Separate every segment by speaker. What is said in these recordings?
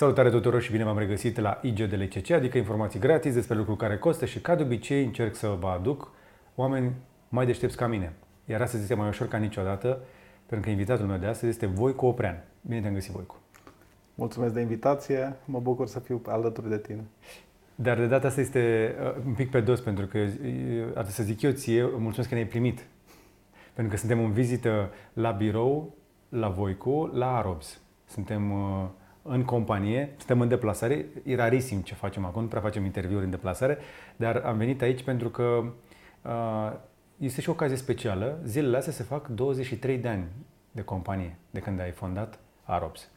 Speaker 1: Salutare tuturor și bine v-am regăsit la IGDLCC, adică informații gratis despre lucruri care costă și ca de obicei încerc să vă aduc oameni mai deștepți ca mine. Iar astăzi este mai ușor ca niciodată, pentru că invitatul meu de astăzi este Voicu Oprean. Bine te-am găsit, Voicu.
Speaker 2: Mulțumesc de invitație, mă bucur să fiu alături de tine.
Speaker 1: Dar de data asta este uh, un pic pe dos, pentru că, uh, ar să zic eu ție, mulțumesc că ne-ai primit. Pentru că suntem în vizită la birou, la Voicu, la Arobs. Suntem uh, în companie, suntem în deplasare, e rarisim ce facem acum, nu prea facem interviuri în deplasare, dar am venit aici pentru că uh, este și o ocazie specială. Zilele astea se fac 23 de ani de companie, de când ai fondat Arops.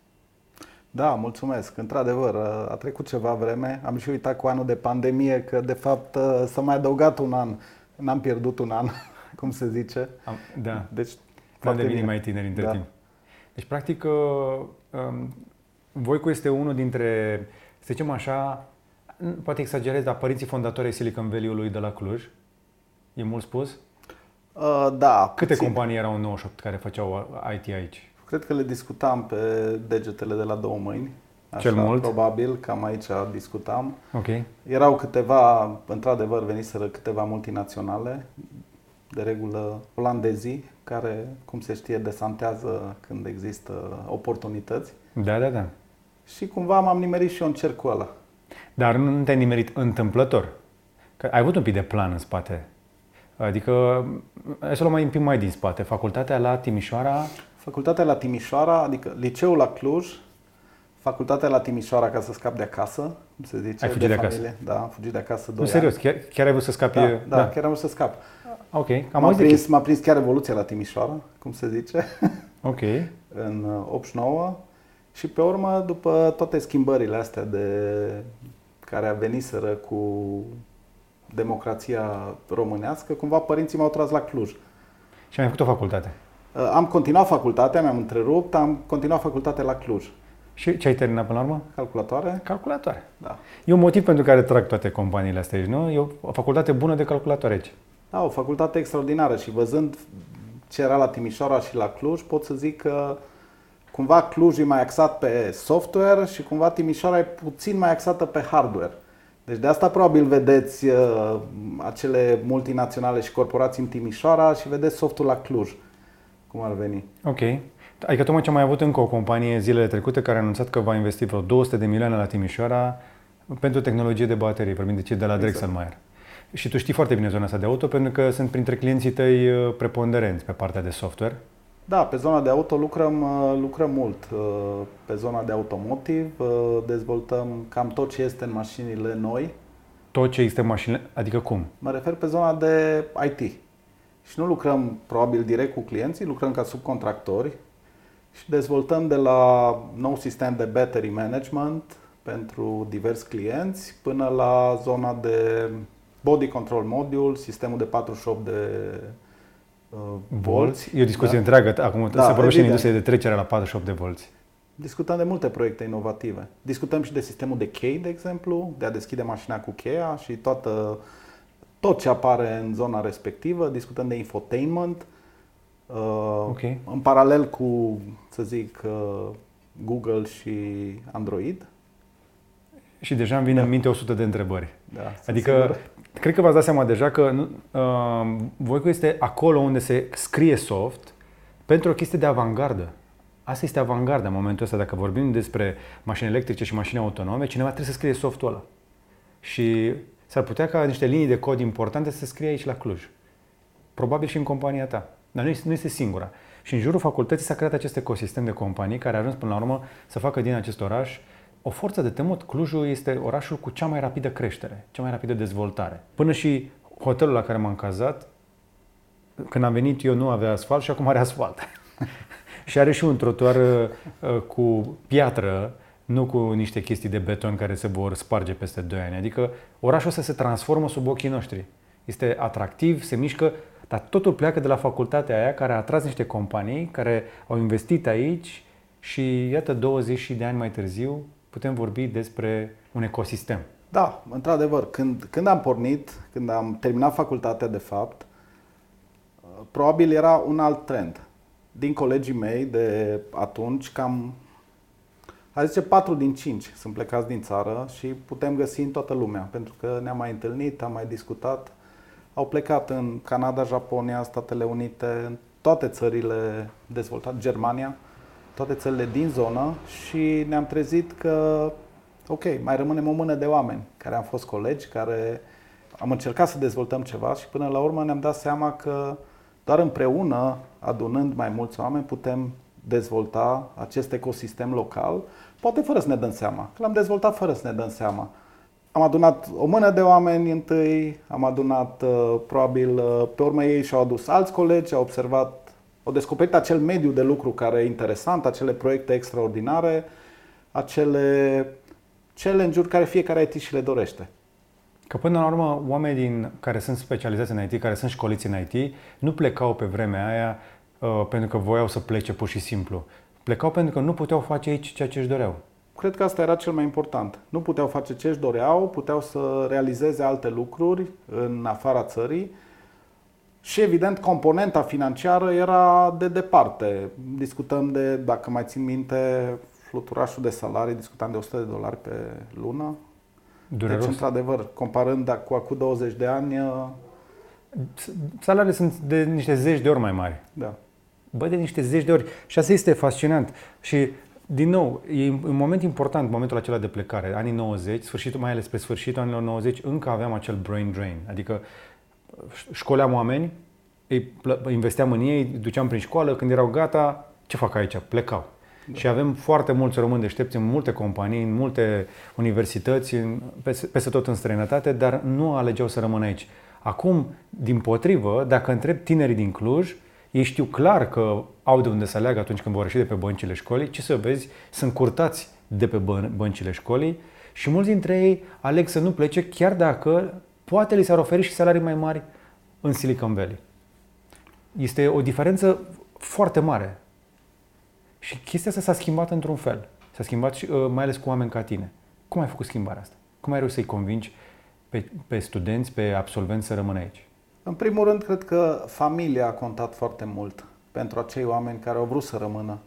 Speaker 2: Da, mulțumesc. Într-adevăr, a trecut ceva vreme. Am și uitat cu anul de pandemie că, de fapt, s-a mai adăugat un an. N-am pierdut un an, cum se zice.
Speaker 1: Am, da.
Speaker 2: Deci,
Speaker 1: am devenit mai tineri între da. timp. Deci, practic, uh, um, Voicu este unul dintre, să zicem așa, poate exagerez, dar părinții fondatori ai Silicon Valley-ului de la Cluj. E mult spus?
Speaker 2: Uh, da.
Speaker 1: Câte puțin. companii erau în 98 care făceau IT aici?
Speaker 2: Cred că le discutam pe degetele de la două mâini.
Speaker 1: Așa, Cel mult?
Speaker 2: Probabil, cam aici discutam.
Speaker 1: Ok.
Speaker 2: Erau câteva, într-adevăr, veniseră câteva multinaționale, de regulă olandezii, care, cum se știe, desantează când există oportunități.
Speaker 1: Da, da, da
Speaker 2: și cumva m-am nimerit și eu în cercul ăla.
Speaker 1: Dar nu te-ai nimerit întâmplător. Că ai avut un pic de plan în spate. Adică, hai să luăm mai un pic mai din spate. Facultatea la Timișoara?
Speaker 2: Facultatea la Timișoara, adică liceul la Cluj, facultatea la Timișoara ca să scap de acasă, cum se zice.
Speaker 1: Ai fugit de, de acasă?
Speaker 2: Da, am fugit de acasă
Speaker 1: Nu, serios, chiar, chiar ai vrut să scapi?
Speaker 2: Da, da, da. chiar am vrut să scap.
Speaker 1: Ok,
Speaker 2: am m-a prins, m-a prins chiar Revoluția la Timișoara, cum se zice.
Speaker 1: Ok.
Speaker 2: în 89 uh, și pe urmă, după toate schimbările astea de care a veniseră cu democrația românească, cumva părinții m-au tras la Cluj.
Speaker 1: Și ai făcut o facultate?
Speaker 2: Uh, am continuat facultatea, mi-am întrerupt, am continuat facultatea la Cluj.
Speaker 1: Și ce ai terminat până la urmă?
Speaker 2: Calculatoare.
Speaker 1: Calculatoare.
Speaker 2: Da.
Speaker 1: E un motiv pentru care trag toate companiile astea aici, nu? E o facultate bună de calculatoare aici.
Speaker 2: Da, o facultate extraordinară și văzând ce era la Timișoara și la Cluj, pot să zic că cumva Cluj e mai axat pe software și cumva Timișoara e puțin mai axată pe hardware. Deci de asta probabil vedeți uh, acele multinaționale și corporații în Timișoara și vedeți softul la Cluj, cum ar veni.
Speaker 1: Ok. Adică tocmai ce am mai avut încă o companie zilele trecute care a anunțat că va investi vreo 200 de milioane la Timișoara pentru tehnologie de baterii, vorbim de cei de la exact. Drexelmeier. Și tu știi foarte bine zona asta de auto pentru că sunt printre clienții tăi uh, preponderenți pe partea de software.
Speaker 2: Da, pe zona de auto lucrăm, uh, lucrăm mult. Uh, pe zona de automotive uh, dezvoltăm cam tot ce este în mașinile noi.
Speaker 1: Tot ce este în mașinile? Adică cum?
Speaker 2: Mă refer pe zona de IT. Și nu lucrăm probabil direct cu clienții, lucrăm ca subcontractori și dezvoltăm de la nou sistem de battery management pentru diversi clienți până la zona de body control module, sistemul de 48 de
Speaker 1: uh, volți. E o discuție da? întreagă. Acum da, se vorbește în industrie de trecere la 48 de volți.
Speaker 2: Discutăm de multe proiecte inovative. Discutăm și de sistemul de chei, de exemplu, de a deschide mașina cu cheia și toată, tot ce apare în zona respectivă. Discutăm de infotainment. Uh,
Speaker 1: okay.
Speaker 2: În paralel cu, să zic, uh, Google și Android.
Speaker 1: Și deja îmi vine da. în minte 100 de întrebări.
Speaker 2: Da,
Speaker 1: adică sigur. Cred că v-ați dat seama deja că uh, Voico este acolo unde se scrie soft pentru o chestie de avangardă. Asta este avangarda în momentul ăsta. Dacă vorbim despre mașini electrice și mașini autonome, cineva trebuie să scrie softul ăla. Și s-ar putea ca niște linii de cod importante să se scrie aici la Cluj. Probabil și în compania ta. Dar nu este, nu este singura. Și în jurul facultății s-a creat acest ecosistem de companii care a ajuns până la urmă să facă din acest oraș o forță de temut. Clujul este orașul cu cea mai rapidă creștere, cea mai rapidă dezvoltare. Până și hotelul la care m-am cazat, când am venit eu nu avea asfalt și acum are asfalt. și are și un trotuar uh, cu piatră, nu cu niște chestii de beton care se vor sparge peste 2 ani. Adică orașul ăsta se transformă sub ochii noștri. Este atractiv, se mișcă, dar totul pleacă de la facultatea aia care a atras niște companii care au investit aici și iată 20 de ani mai târziu putem vorbi despre un ecosistem.
Speaker 2: Da, într-adevăr, când, când am pornit, când am terminat facultatea de fapt, probabil era un alt trend. Din colegii mei de atunci, cam a zice 4 din 5 sunt plecați din țară și putem găsi în toată lumea, pentru că ne-am mai întâlnit, am mai discutat. Au plecat în Canada, Japonia, Statele Unite, în toate țările dezvoltate, Germania, toate țările din zonă și ne-am trezit că, ok, mai rămânem o mână de oameni care am fost colegi, care am încercat să dezvoltăm ceva și până la urmă ne-am dat seama că doar împreună, adunând mai mulți oameni, putem dezvolta acest ecosistem local, poate fără să ne dăm seama. Că l-am dezvoltat fără să ne dăm seama. Am adunat o mână de oameni întâi, am adunat uh, probabil uh, pe urmă ei și-au adus alți colegi, au observat, au descoperit acel mediu de lucru care e interesant, acele proiecte extraordinare, acele challenge-uri care fiecare IT și le dorește.
Speaker 1: Că până la urmă, oamenii din, care sunt specializați în IT, care sunt școliți în IT, nu plecau pe vremea aia uh, pentru că voiau să plece pur și simplu. Plecau pentru că nu puteau face aici ceea ce își doreau.
Speaker 2: Cred că asta era cel mai important. Nu puteau face ce își doreau, puteau să realizeze alte lucruri în afara țării și evident componenta financiară era de departe. Discutăm de, dacă mai țin minte, fluturașul de salarii, discutam de 100 de dolari pe lună. Dureros. Deci, într-adevăr, comparând cu acum 20 de ani...
Speaker 1: Salariile sunt de niște zeci de ori mai mari.
Speaker 2: Da.
Speaker 1: Bă, de niște zeci de ori. Și asta este fascinant. Și din nou, e un moment important, momentul acela de plecare, anii 90, sfârșitul, mai ales pe sfârșitul anilor 90, încă aveam acel brain drain, adică școleam oameni, îi investeam în ei, duceam prin școală, când erau gata, ce fac aici? Plecau. Da. Și avem foarte mulți români deștepți în multe companii, în multe universități, în, peste, peste tot în străinătate, dar nu alegeau să rămână aici. Acum, din potrivă, dacă întreb tinerii din Cluj, ei știu clar că au de unde să aleagă atunci când vor ieși de pe băncile școlii. Ce să vezi, sunt curtați de pe băncile școlii și mulți dintre ei aleg să nu plece chiar dacă poate li s-ar oferi și salarii mai mari în Silicon Valley. Este o diferență foarte mare. Și chestia asta s-a schimbat într-un fel. S-a schimbat și, uh, mai ales cu oameni ca tine. Cum ai făcut schimbarea asta? Cum ai reușit să-i convingi pe, pe studenți, pe absolvenți să rămână aici?
Speaker 2: În primul rând, cred că familia a contat foarte mult pentru acei oameni care au vrut să rămână.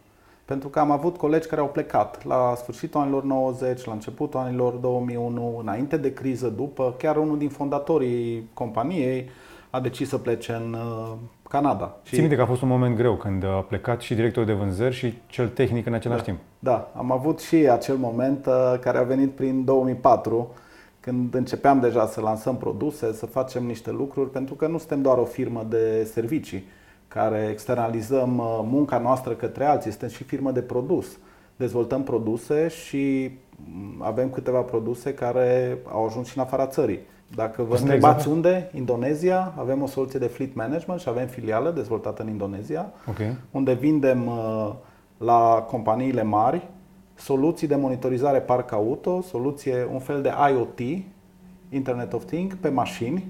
Speaker 2: Pentru că am avut colegi care au plecat la sfârșitul anilor 90, la începutul anilor 2001, înainte de criză, după. Chiar unul din fondatorii companiei a decis să plece în uh, Canada.
Speaker 1: Și... Țin minte că a fost un moment greu când a plecat și directorul de vânzări și cel tehnic în același
Speaker 2: da,
Speaker 1: timp.
Speaker 2: Da, am avut și acel moment uh, care a venit prin 2004 când începeam deja să lansăm produse, să facem niște lucruri, pentru că nu suntem doar o firmă de servicii care externalizăm uh, munca noastră către alții, suntem și firmă de produs. Dezvoltăm produse și mm, avem câteva produse care au ajuns și în afara țării. Dacă vă întrebați exact. unde, Indonezia, avem o soluție de fleet management și avem filială dezvoltată în Indonezia,
Speaker 1: okay.
Speaker 2: unde vindem uh, la companiile mari soluții de monitorizare parc auto, soluție, un fel de IoT, Internet of Things, pe mașini,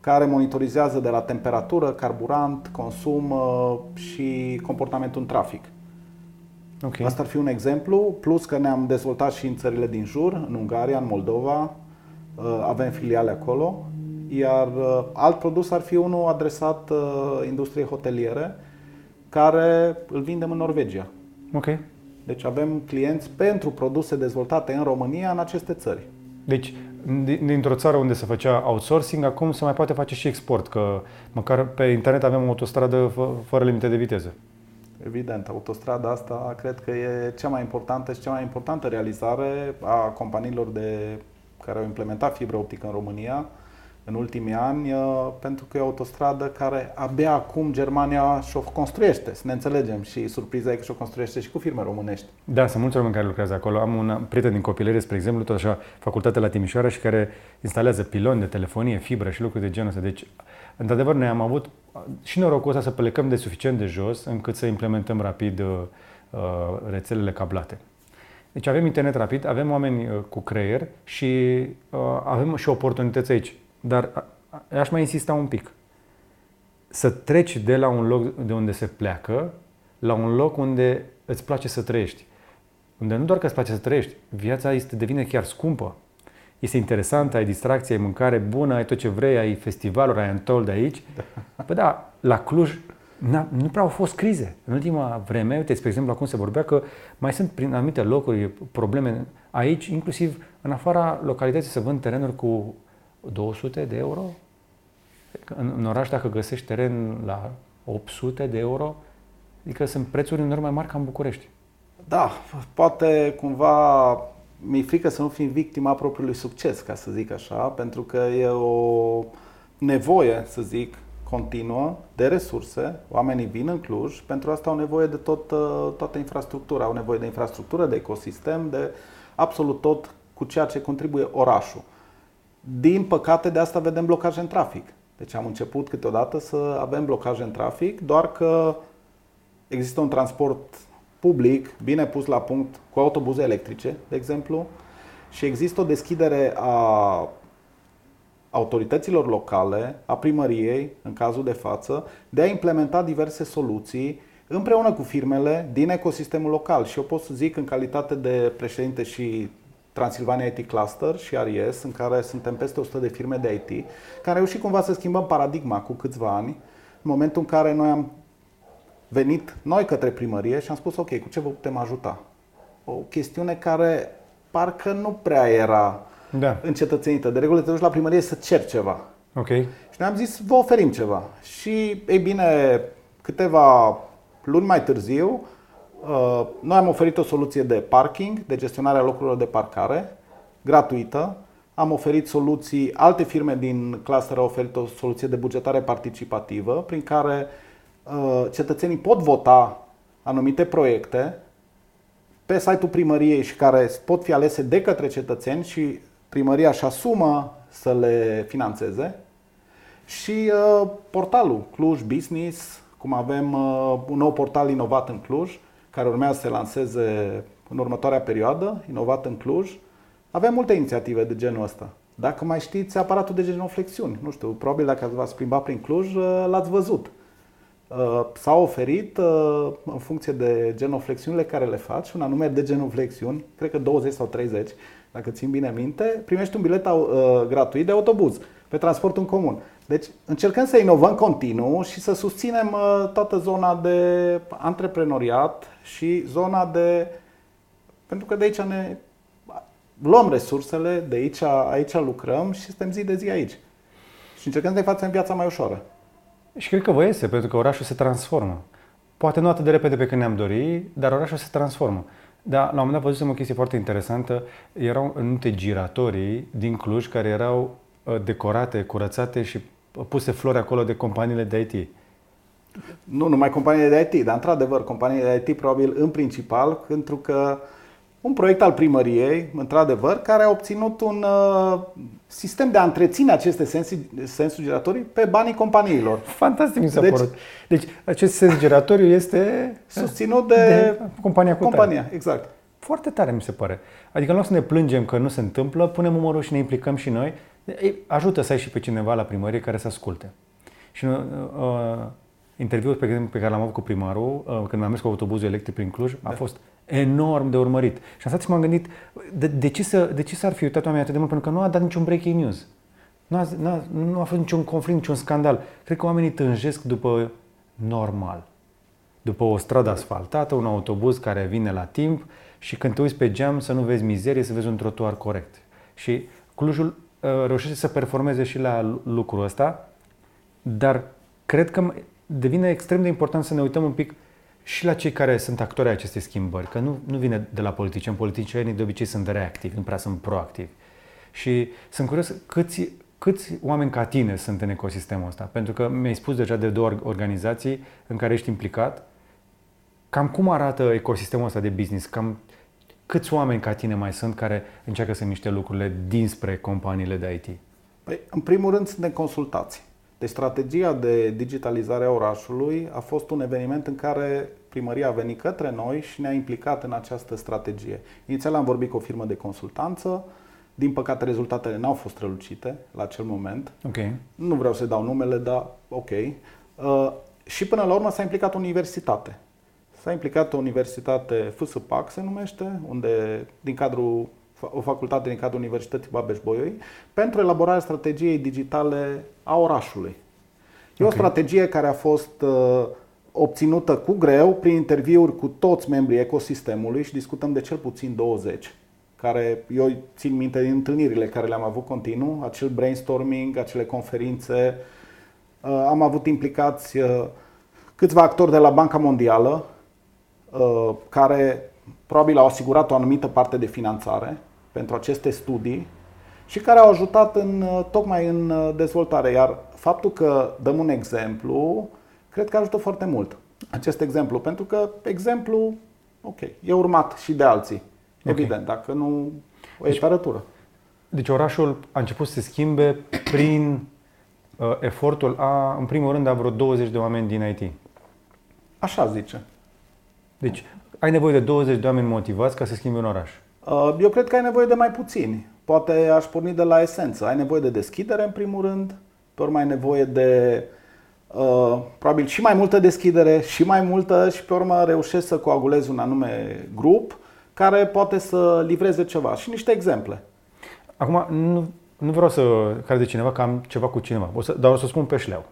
Speaker 2: care monitorizează de la temperatură, carburant, consum uh, și comportamentul în trafic. Okay. Asta ar fi un exemplu, plus că ne-am dezvoltat și în țările din jur, în Ungaria, în Moldova, uh, avem filiale acolo, iar uh, alt produs ar fi unul adresat industriei hoteliere, care îl vindem în Norvegia.
Speaker 1: Okay.
Speaker 2: Deci avem clienți pentru produse dezvoltate în România în aceste țări.
Speaker 1: Deci, dintr-o țară unde se făcea outsourcing, acum se mai poate face și export, că măcar pe internet avem o autostradă fără limite de viteză.
Speaker 2: Evident, autostrada asta cred că e cea mai importantă și cea mai importantă realizare a companiilor de, care au implementat fibră optică în România în ultimii ani, uh, pentru că e o autostradă care abia acum Germania și-o construiește, să ne înțelegem. Și surpriza e că și-o construiește și cu firme românești.
Speaker 1: Da, sunt mulți oameni care lucrează acolo. Am un prieten din copilărie, spre exemplu, tot așa, facultate la Timișoara și care instalează piloni de telefonie, fibră și lucruri de genul ăsta. Deci, într-adevăr, noi am avut și norocul ăsta să plecăm de suficient de jos încât să implementăm rapid uh, uh rețelele cablate. Deci avem internet rapid, avem oameni uh, cu creier și uh, avem și oportunități aici. Dar aș mai insista un pic. Să treci de la un loc de unde se pleacă la un loc unde îți place să trăiești. Unde nu doar că îți place să trăiești, viața este, devine chiar scumpă. Este interesant, ai distracție, ai mâncare bună, ai tot ce vrei, ai festivaluri, ai întol de aici. Da. Păi da, la Cluj nu prea au fost crize. În ultima vreme, uite, spre exemplu, acum se vorbea că mai sunt prin anumite locuri probleme aici, inclusiv în afara localității se vând terenuri cu 200 de euro. În, în oraș, dacă găsești teren la 800 de euro, adică sunt prețuri uneori mai mari ca în București.
Speaker 2: Da, poate cumva mi-e frică să nu fim victima propriului succes, ca să zic așa, pentru că e o nevoie, să zic, continuă de resurse. Oamenii vin în Cluj, pentru asta au nevoie de tot, uh, toată infrastructura, au nevoie de infrastructură, de ecosistem, de absolut tot cu ceea ce contribuie orașul. Din păcate, de asta vedem blocaje în trafic. Deci am început câteodată să avem blocaje în trafic, doar că există un transport public bine pus la punct cu autobuze electrice, de exemplu, și există o deschidere a autorităților locale, a primăriei, în cazul de față, de a implementa diverse soluții împreună cu firmele din ecosistemul local. Și eu pot să zic, în calitate de președinte și Transilvania IT Cluster și RIS, în care suntem peste 100 de firme de IT, care au reușit cumva să schimbăm paradigma cu câțiva ani, în momentul în care noi am venit noi către primărie și am spus, ok, cu ce vă putem ajuta? O chestiune care parcă nu prea era da. încetățenită. De regulă te duci la primărie să ceri ceva.
Speaker 1: Ok.
Speaker 2: Și ne-am zis, vă oferim ceva. Și, ei bine, câteva luni mai târziu, uh, noi am oferit o soluție de parking, de gestionare a locurilor de parcare, gratuită. Am oferit soluții, alte firme din cluster au oferit o soluție de bugetare participativă, prin care uh, cetățenii pot vota anumite proiecte pe site-ul primăriei și care pot fi alese de către cetățeni și primăria își asumă să le financeze. Și uh, portalul Cluj Business, cum avem uh, un nou portal inovat în Cluj, care urmează să se lanseze în următoarea perioadă, inovat în Cluj. Avem multe inițiative de genul ăsta. Dacă mai știți aparatul de genoflexiuni, nu știu, probabil dacă v-ați plimbat prin Cluj, uh, l-ați văzut. Uh, s-a oferit uh, în funcție de genoflexiunile care le faci, un anume de genoflexiuni, cred că 20 sau 30, dacă țin bine minte, primești un bilet gratuit de autobuz pe transportul în comun. Deci încercăm să inovăm continuu și să susținem uh, toată zona de antreprenoriat și zona de... Pentru că de aici ne luăm resursele, de aici, aici lucrăm și suntem zi de zi aici. Și încercăm să-i facem viața mai ușoară.
Speaker 1: Și cred că vă iese, pentru că orașul se transformă. Poate nu atât de repede pe când ne-am dorit, dar orașul se transformă. Dar la un moment dat văzusem o chestie foarte interesantă. Erau anumite giratorii din Cluj care erau uh, decorate, curățate și puse flori acolo de companiile de IT.
Speaker 2: Nu numai companiile de IT, dar într-adevăr companiile de IT probabil în principal, pentru că un proiect al primăriei, într-adevăr, care a obținut un uh, sistem de a întreține aceste sensuri giratorii pe banii companiilor.
Speaker 1: Fantastic mi s-a deci, părut. Deci acest sens giratoriu este
Speaker 2: susținut de, de
Speaker 1: compania cu
Speaker 2: compania, exact.
Speaker 1: Foarte tare mi se pare. Adică nu o să ne plângem că nu se întâmplă, punem umorul și ne implicăm și noi ajută să ai și pe cineva la primărie care să asculte. Și uh, uh, interviul pe, pe care l-am avut cu primarul, uh, când am mers cu autobuzul electric prin Cluj, da. a fost enorm de urmărit. Și am stat și m-am gândit, de, de, ce să, de ce s-ar fi uitat oamenii atât de mult? Pentru că nu a dat niciun breaking news. Nu a, nu a, nu a fost niciun conflict, niciun scandal. Cred că oamenii tânjesc după normal. După o stradă asfaltată, un autobuz care vine la timp și când te uiți pe geam să nu vezi mizerie, să vezi un trotuar corect. Și Clujul Uh, reușește să performeze și la lucrul ăsta, dar cred că devine extrem de important să ne uităm un pic și la cei care sunt actori ai acestei schimbări, că nu, nu vine de la politicieni. Politicienii de obicei sunt reactivi, nu prea sunt proactivi. Și sunt curios câți, câți oameni ca tine sunt în ecosistemul ăsta, pentru că mi-ai spus deja de două organizații în care ești implicat, cam cum arată ecosistemul ăsta de business, cam Câți oameni ca tine mai sunt care încearcă să miște lucrurile dinspre companiile de IT?
Speaker 2: Păi, în primul rând, suntem consultați. Deci strategia de digitalizare a orașului a fost un eveniment în care primăria a venit către noi și ne-a implicat în această strategie. Inițial am vorbit cu o firmă de consultanță, din păcate rezultatele n-au fost strălucite la acel moment.
Speaker 1: Okay.
Speaker 2: Nu vreau să dau numele, dar ok. Uh, și până la urmă s-a implicat universitate. S-a implicat o universitate FSPAC, se numește, unde din cadrul o facultate din cadrul Universității Babeș-Bolyai, pentru elaborarea strategiei digitale a orașului. E okay. o strategie care a fost uh, obținută cu greu prin interviuri cu toți membrii ecosistemului și discutăm de cel puțin 20 care eu țin minte din întâlnirile care le-am avut continuu, acel brainstorming, acele conferințe. Uh, am avut implicați uh, câțiva actori de la Banca Mondială uh, care probabil au asigurat o anumită parte de finanțare pentru aceste studii și care au ajutat în, tocmai în dezvoltare. Iar faptul că dăm un exemplu, cred că ajută foarte mult acest exemplu, pentru că exemplu, ok, e urmat și de alții. Evident, okay. dacă nu, o deci, etarătură.
Speaker 1: Deci orașul a început să se schimbe prin uh, efortul a, în primul rând, a vreo 20 de oameni din IT.
Speaker 2: Așa zice.
Speaker 1: Deci, ai nevoie de 20 de oameni motivați ca să schimbi un oraș.
Speaker 2: Uh, eu cred că ai nevoie de mai puțini. Poate aș porni de la esență. Ai nevoie de deschidere, în primul rând. Pe urmă ai nevoie de Uh, probabil și mai multă deschidere și mai multă și pe urmă reușești să coagulezi un anume grup care poate să livreze ceva. Și niște exemple.
Speaker 1: Acum, nu, nu vreau să de cineva că am ceva cu cineva, o să, dar o să spun pe șleau.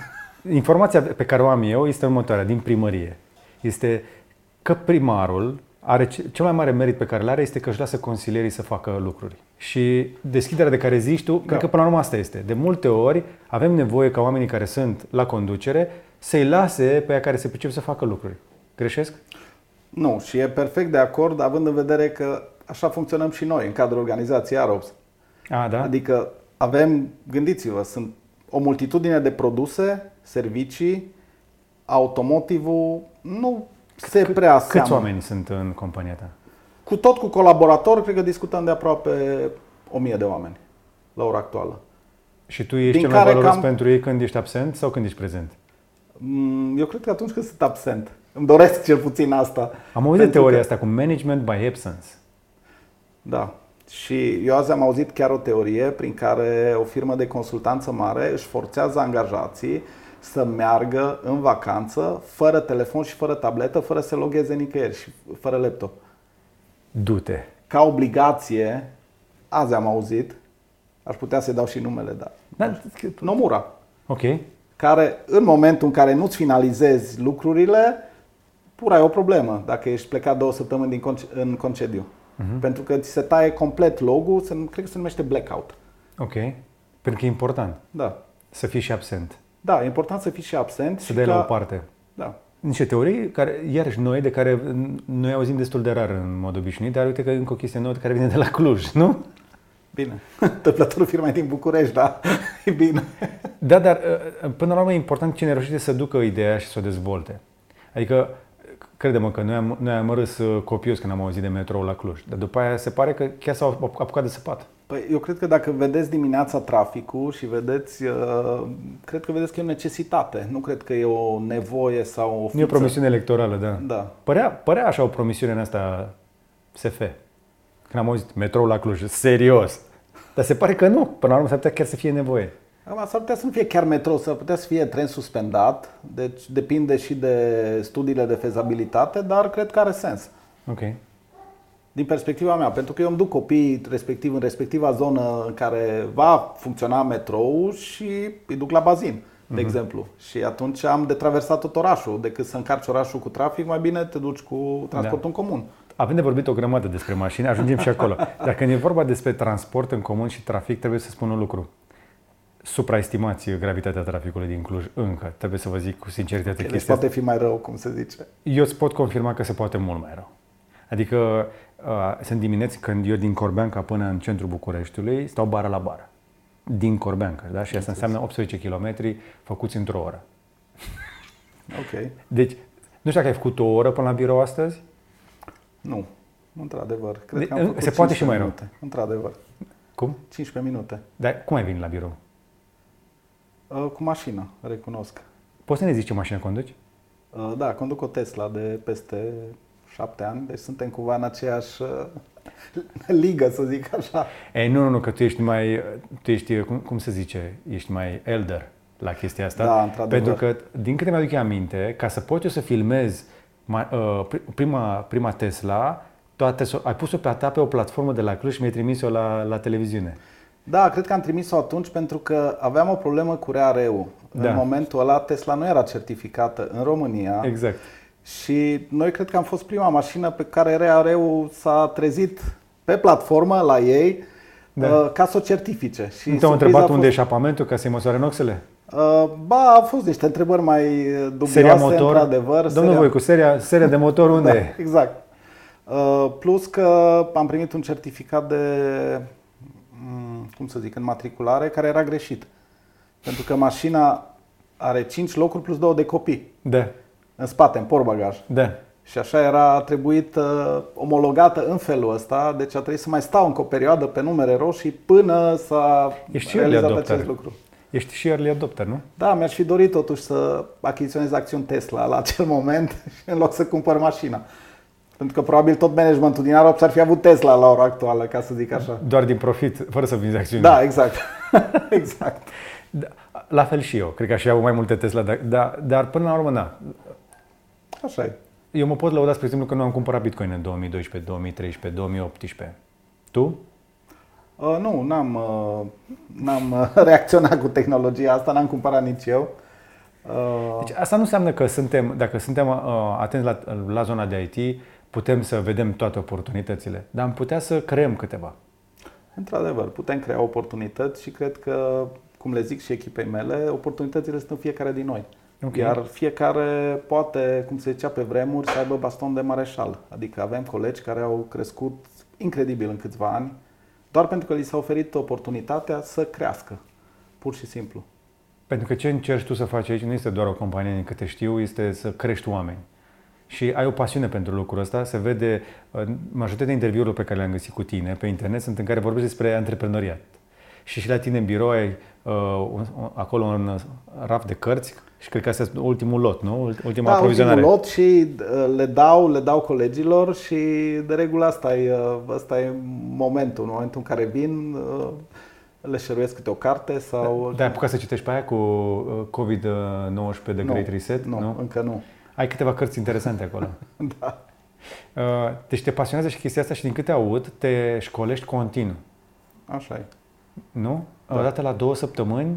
Speaker 1: Informația pe care o am eu este următoarea, din primărie. Este că primarul are cel mai mare merit pe care îl are este că își lasă consilierii să facă lucruri. Și deschiderea de care zici tu, da. cred că până la urmă asta este. De multe ori avem nevoie ca oamenii care sunt la conducere să-i lase pe aia care se pricep să facă lucruri. Greșesc?
Speaker 2: Nu, și e perfect de acord, având în vedere că așa funcționăm și noi în cadrul organizației AROPS.
Speaker 1: A, da?
Speaker 2: Adică avem, gândiți-vă, sunt o multitudine de produse, servicii, automotivul nu se C- prea
Speaker 1: seamă. Câți oameni sunt în compania ta?
Speaker 2: Cu tot cu colaboratori, cred că discutăm de aproape 1000 de oameni la ora actuală.
Speaker 1: Și tu ești Din cel mai valoros cam... pentru ei când ești absent sau când ești prezent?
Speaker 2: Mm, eu cred că atunci când sunt absent. Îmi doresc cel puțin asta.
Speaker 1: Am auzit de teoria că... asta cu management by absence.
Speaker 2: Da. Și eu azi am auzit chiar o teorie prin care o firmă de consultanță mare își forțează angajații să meargă în vacanță fără telefon și fără tabletă, fără să logheze nicăieri și fără laptop.
Speaker 1: Du-te.
Speaker 2: Ca obligație, azi am auzit, aș putea să-i dau și numele, dar... Da, Nomura.
Speaker 1: Ok.
Speaker 2: Care, în momentul în care nu-ți finalizezi lucrurile, pura e o problemă dacă ești plecat două săptămâni din conce- în concediu. Uh-huh. Pentru că ți se taie complet logo, se, cred că se numește blackout.
Speaker 1: Ok. Pentru că e important.
Speaker 2: Da.
Speaker 1: Să fii și absent.
Speaker 2: Da, e important să fii și absent.
Speaker 1: Să și dai ca... la o parte.
Speaker 2: Da.
Speaker 1: Niște teorii care, iarăși noi, de care noi auzim destul de rar în mod obișnuit, dar uite că încă o chestie nouă care vine de la Cluj, nu?
Speaker 2: Bine. Întâmplătorul firma din București, da? E bine.
Speaker 1: Da, dar până la urmă e important cine reușește să ducă ideea și să o dezvolte. Adică Crede-mă că noi am, noi am râs uh, copios când am auzit de metrou la Cluj, dar după aia se pare că chiar s-au apucat de săpat.
Speaker 2: Păi eu cred că dacă vedeți dimineața traficul și vedeți, uh, cred că vedeți că e o necesitate, nu cred că e o nevoie sau o fiță.
Speaker 1: Nu e o promisiune electorală, da.
Speaker 2: da.
Speaker 1: Părea, părea așa o promisiune în asta SF. Când am auzit metrou la Cluj, serios. Dar se pare că nu, până la urmă s-ar putea chiar să fie nevoie.
Speaker 2: Acum s-ar putea să nu fie chiar metrou, s-ar putea să fie tren suspendat, deci depinde și de studiile de fezabilitate, dar cred că are sens.
Speaker 1: Ok.
Speaker 2: Din perspectiva mea, pentru că eu îmi duc copiii respectiv în respectiva zonă în care va funcționa metrou și îi duc la bazin, de uh-huh. exemplu. Și atunci am de traversat tot orașul, decât să încarci orașul cu trafic, mai bine te duci cu transportul da. în comun.
Speaker 1: Avem de vorbit o grămadă despre mașini, ajungem și acolo. Dacă e vorba despre transport în comun și trafic, trebuie să spun un lucru supraestimați gravitatea traficului din Cluj încă. Trebuie să vă zic cu sinceritate
Speaker 2: okay, chestia. Deci poate fi mai rău, cum se zice.
Speaker 1: Eu îți pot confirma că se poate mult mai rău. Adică uh, sunt dimineți când eu din Corbeanca până în centrul Bucureștiului stau bară la bară. Din Corbeanca, da? Și asta înseamnă 18 km făcuți într-o oră.
Speaker 2: Ok.
Speaker 1: Deci, nu știu dacă ai făcut o oră până la birou astăzi?
Speaker 2: Nu, într-adevăr. Cred de, că am făcut
Speaker 1: se poate și mai rău.
Speaker 2: Într-adevăr.
Speaker 1: Cum?
Speaker 2: 15 minute.
Speaker 1: Dar cum ai venit la birou?
Speaker 2: Uh, cu mașină, recunosc.
Speaker 1: Poți să ne zici ce mașină conduci?
Speaker 2: Uh, da, conduc o Tesla de peste șapte ani, deci suntem cumva în aceeași uh, ligă, să zic așa.
Speaker 1: Ei, nu, nu, nu, că tu ești mai, tu ești, cum, cum se zice, ești mai elder la chestia asta.
Speaker 2: Da, într-adevăr.
Speaker 1: Pentru că, din câte mi-aduc aminte, ca să poți eu să filmez prima, prima Tesla, toate, ai pus-o pe ta pe o platformă de la Cluj și mi-ai trimis-o la, la televiziune.
Speaker 2: Da, cred că am trimis-o atunci pentru că aveam o problemă cu RAR-ul.
Speaker 1: Da.
Speaker 2: În momentul ăla Tesla nu era certificată în România.
Speaker 1: Exact.
Speaker 2: Și noi cred că am fost prima mașină pe care RAR-ul s-a trezit pe platformă la ei
Speaker 1: Da.
Speaker 2: uh, ca să o certifice. Și
Speaker 1: Nu te-au
Speaker 2: surpriza
Speaker 1: întrebat
Speaker 2: a
Speaker 1: unde e
Speaker 2: fost-
Speaker 1: eșapamentul ca să-i măsoare noxele?
Speaker 2: Uh, ba, au fost niște întrebări mai dubioase,
Speaker 1: Seria motor?
Speaker 2: într-adevăr.
Speaker 1: Domnul
Speaker 2: Seria-
Speaker 1: Voicu, seria, seria de motor unde
Speaker 2: da,
Speaker 1: e?
Speaker 2: exact. Uh, plus că am primit un certificat de, mm, cum să zic, înmatriculare care era greșit. Pentru că mașina are 5 locuri plus 2 de copii
Speaker 1: Da,
Speaker 2: în spate, în portbagaj.
Speaker 1: da.
Speaker 2: Și așa era a trebuit uh, omologată în felul ăsta, deci a trebuit să mai stau încă o perioadă pe numere roșii până s-a
Speaker 1: Ești și early
Speaker 2: realizat
Speaker 1: adopter.
Speaker 2: acest lucru.
Speaker 1: Ești și early adopter, nu?
Speaker 2: Da, mi-aș fi dorit totuși să achiziționez acțiuni Tesla la acel moment și în loc să cumpăr mașina. Pentru că probabil tot managementul din Arab ar fi avut Tesla la ora actuală, ca să zic așa.
Speaker 1: Doar din profit, fără să vinzi acțiuni.
Speaker 2: Da, exact. exact.
Speaker 1: Da, La fel și eu. Cred că aș fi avut mai multe Tesla, dar, dar, dar până la urmă, da.
Speaker 2: Așa e.
Speaker 1: Eu mă pot lăuda, spre exemplu, că nu am cumpărat Bitcoin în 2012, 2013, 2018. Tu?
Speaker 2: Uh, nu, n-am, uh, n-am uh, reacționat cu tehnologia asta, n-am cumpărat nici eu. Uh,
Speaker 1: Deci asta nu înseamnă că suntem, dacă suntem uh, atenți la, la zona de IT, putem să vedem toate oportunitățile, dar am putea să creăm câteva.
Speaker 2: într-adevăr, putem crea oportunități și cred că, cum le zic și echipei mele, oportunitățile sunt în fiecare din noi.
Speaker 1: Ok.
Speaker 2: Iar fiecare poate, cum se zicea pe vremuri, să aibă baston de mareșal. Adică avem colegi care au crescut incredibil în câțiva ani, doar pentru că li s-a oferit oportunitatea să crească. Pur și simplu.
Speaker 1: Pentru că ce încerci tu să faci aici nu este doar o companie, din câte știu, este să crești oameni. Și ai o pasiune pentru lucrul ăsta, se vede, uh, majoritatea interviurilor pe care le-am găsit cu tine pe internet sunt în care vorbești despre antreprenoriat. Și și la tine în birou ai uh, un, un- acolo un uh, raft de cărți și cred că asta este ultimul lot, nu? Ultima
Speaker 2: Da,
Speaker 1: aprovizionare.
Speaker 2: ultimul lot și uh, le dau, le dau colegilor și de regulă asta e, uh, asta e momentul, în momentul în care vin, uh, le șeruiesc câte o carte sau...
Speaker 1: Da, ai apucat să citești pe aia cu uh, COVID-19 de
Speaker 2: nu,
Speaker 1: Great Reset?
Speaker 2: nu, încă nu.
Speaker 1: Ai câteva cărți interesante acolo.
Speaker 2: Da.
Speaker 1: Uh, Deci te pasionează și chestia asta și din câte aud, te școlești continuu,
Speaker 2: Așa e.
Speaker 1: nu?
Speaker 2: Da.
Speaker 1: O dată la două săptămâni?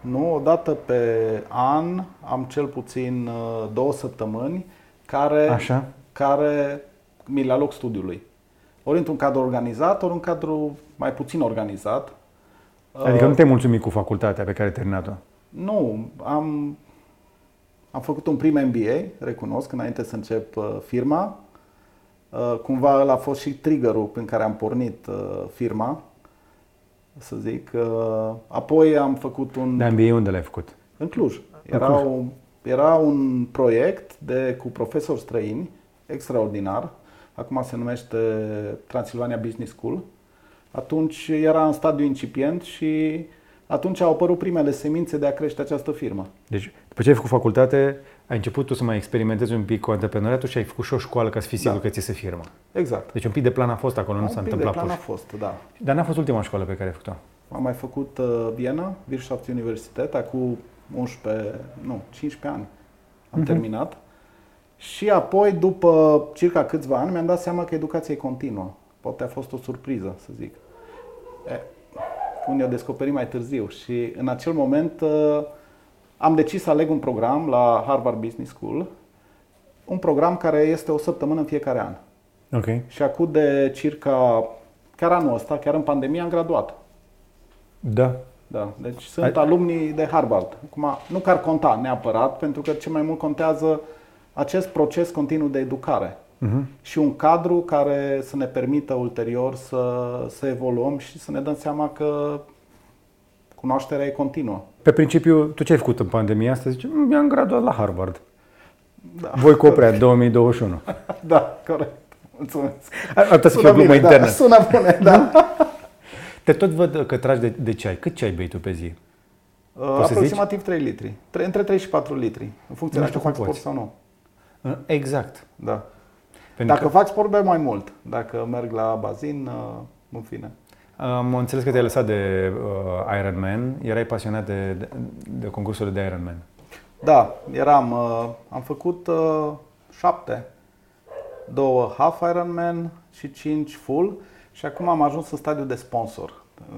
Speaker 2: Nu, o dată pe an am cel puțin uh, două săptămâni care,
Speaker 1: Așa.
Speaker 2: care mi le aloc studiului. Ori într-un cadru organizat, ori în cadru mai puțin organizat.
Speaker 1: Adică
Speaker 2: Uh,
Speaker 1: nu te-ai mulțumit cu facultatea pe care ai terminat-o.
Speaker 2: Nu, am, am făcut un prim MBA, recunosc, înainte să încep uh, firma. Uh, cumva ăla a fost și triggerul prin care am pornit uh, firma, să zic. Uh, apoi am făcut un...
Speaker 1: De MBA unde l-ai făcut?
Speaker 2: În Cluj.
Speaker 1: În
Speaker 2: Era,
Speaker 1: Cluj.
Speaker 2: Un, era un proiect de, cu profesori străini, extraordinar. Acum se numește Transilvania Business School. Atunci era în stadiu incipient și atunci au apărut primele semințe de a crește această firmă.
Speaker 1: Deci, după ce ai făcut facultate, ai început tu să mai experimentezi un pic cu antreprenoriatul și ai făcut și o școală ca să fii sigur
Speaker 2: Da.
Speaker 1: că ți se firmă.
Speaker 2: Exact.
Speaker 1: Deci un pic de plan a fost acolo, nu
Speaker 2: un
Speaker 1: s-a
Speaker 2: pic
Speaker 1: întâmplat
Speaker 2: de plan
Speaker 1: pur.
Speaker 2: a fost, da.
Speaker 1: Dar n-a fost ultima școală pe care ai făcut-o.
Speaker 2: Am mai făcut uh, Viena, Wirtschaft Universität, acum 11, nu, 15 ani am
Speaker 1: Mhm.
Speaker 2: terminat. Și apoi, după circa câțiva ani, mi-am dat seama că educația e continuă. Poate a fost o surpriză, să zic. E, unii o descoperit mai târziu și în acel moment uh, am decis să aleg un program la Harvard Business School, un program care este o săptămână în fiecare an.
Speaker 1: Ok.
Speaker 2: Și acum de circa, chiar anul ăsta, chiar în pandemie, am graduat.
Speaker 1: Da.
Speaker 2: Da, deci sunt
Speaker 1: Ai-
Speaker 2: alumnii de Harvard. Acum, nu că ar conta neapărat, pentru că ce mai mult contează acest proces continuu de educare
Speaker 1: Mhm.
Speaker 2: și un cadru care să ne permită ulterior să, să evoluăm și să ne dăm seama că cunoașterea e continuă.
Speaker 1: Pe principiu, tu ce ai făcut în pandemia asta? Zice, "Mm, mi-am graduat la Harvard.
Speaker 2: Da,
Speaker 1: Voi coprea 2021.
Speaker 2: da corect. Mulțumesc.
Speaker 1: Asta să fie o glumă
Speaker 2: bine,
Speaker 1: internă.
Speaker 2: da, sună bine, da.
Speaker 1: Te tot văd că tragi de, de ceai. Cât ceai bei tu pe zi?
Speaker 2: Uh,
Speaker 1: să
Speaker 2: Aproximativ 3 litri. Tre- între 3 și 4 litri. În funcție
Speaker 1: Nu
Speaker 2: dacă
Speaker 1: știu
Speaker 2: fac
Speaker 1: cum
Speaker 2: sport
Speaker 1: poți.
Speaker 2: sau nu.
Speaker 1: Exact.
Speaker 2: Da.
Speaker 1: Pentru
Speaker 2: Dacă fac sport, beau mai mult. Dacă merg la bazin, uh, în fine.
Speaker 1: Am înțeles că te-ai lăsat de uh, Ironman, erai pasionat de, de, de concursurile de Ironman.
Speaker 2: Da, eram, uh, am făcut uh, șapte. Două half Ironman și cinci full. Și acum am ajuns în stadiu de sponsor.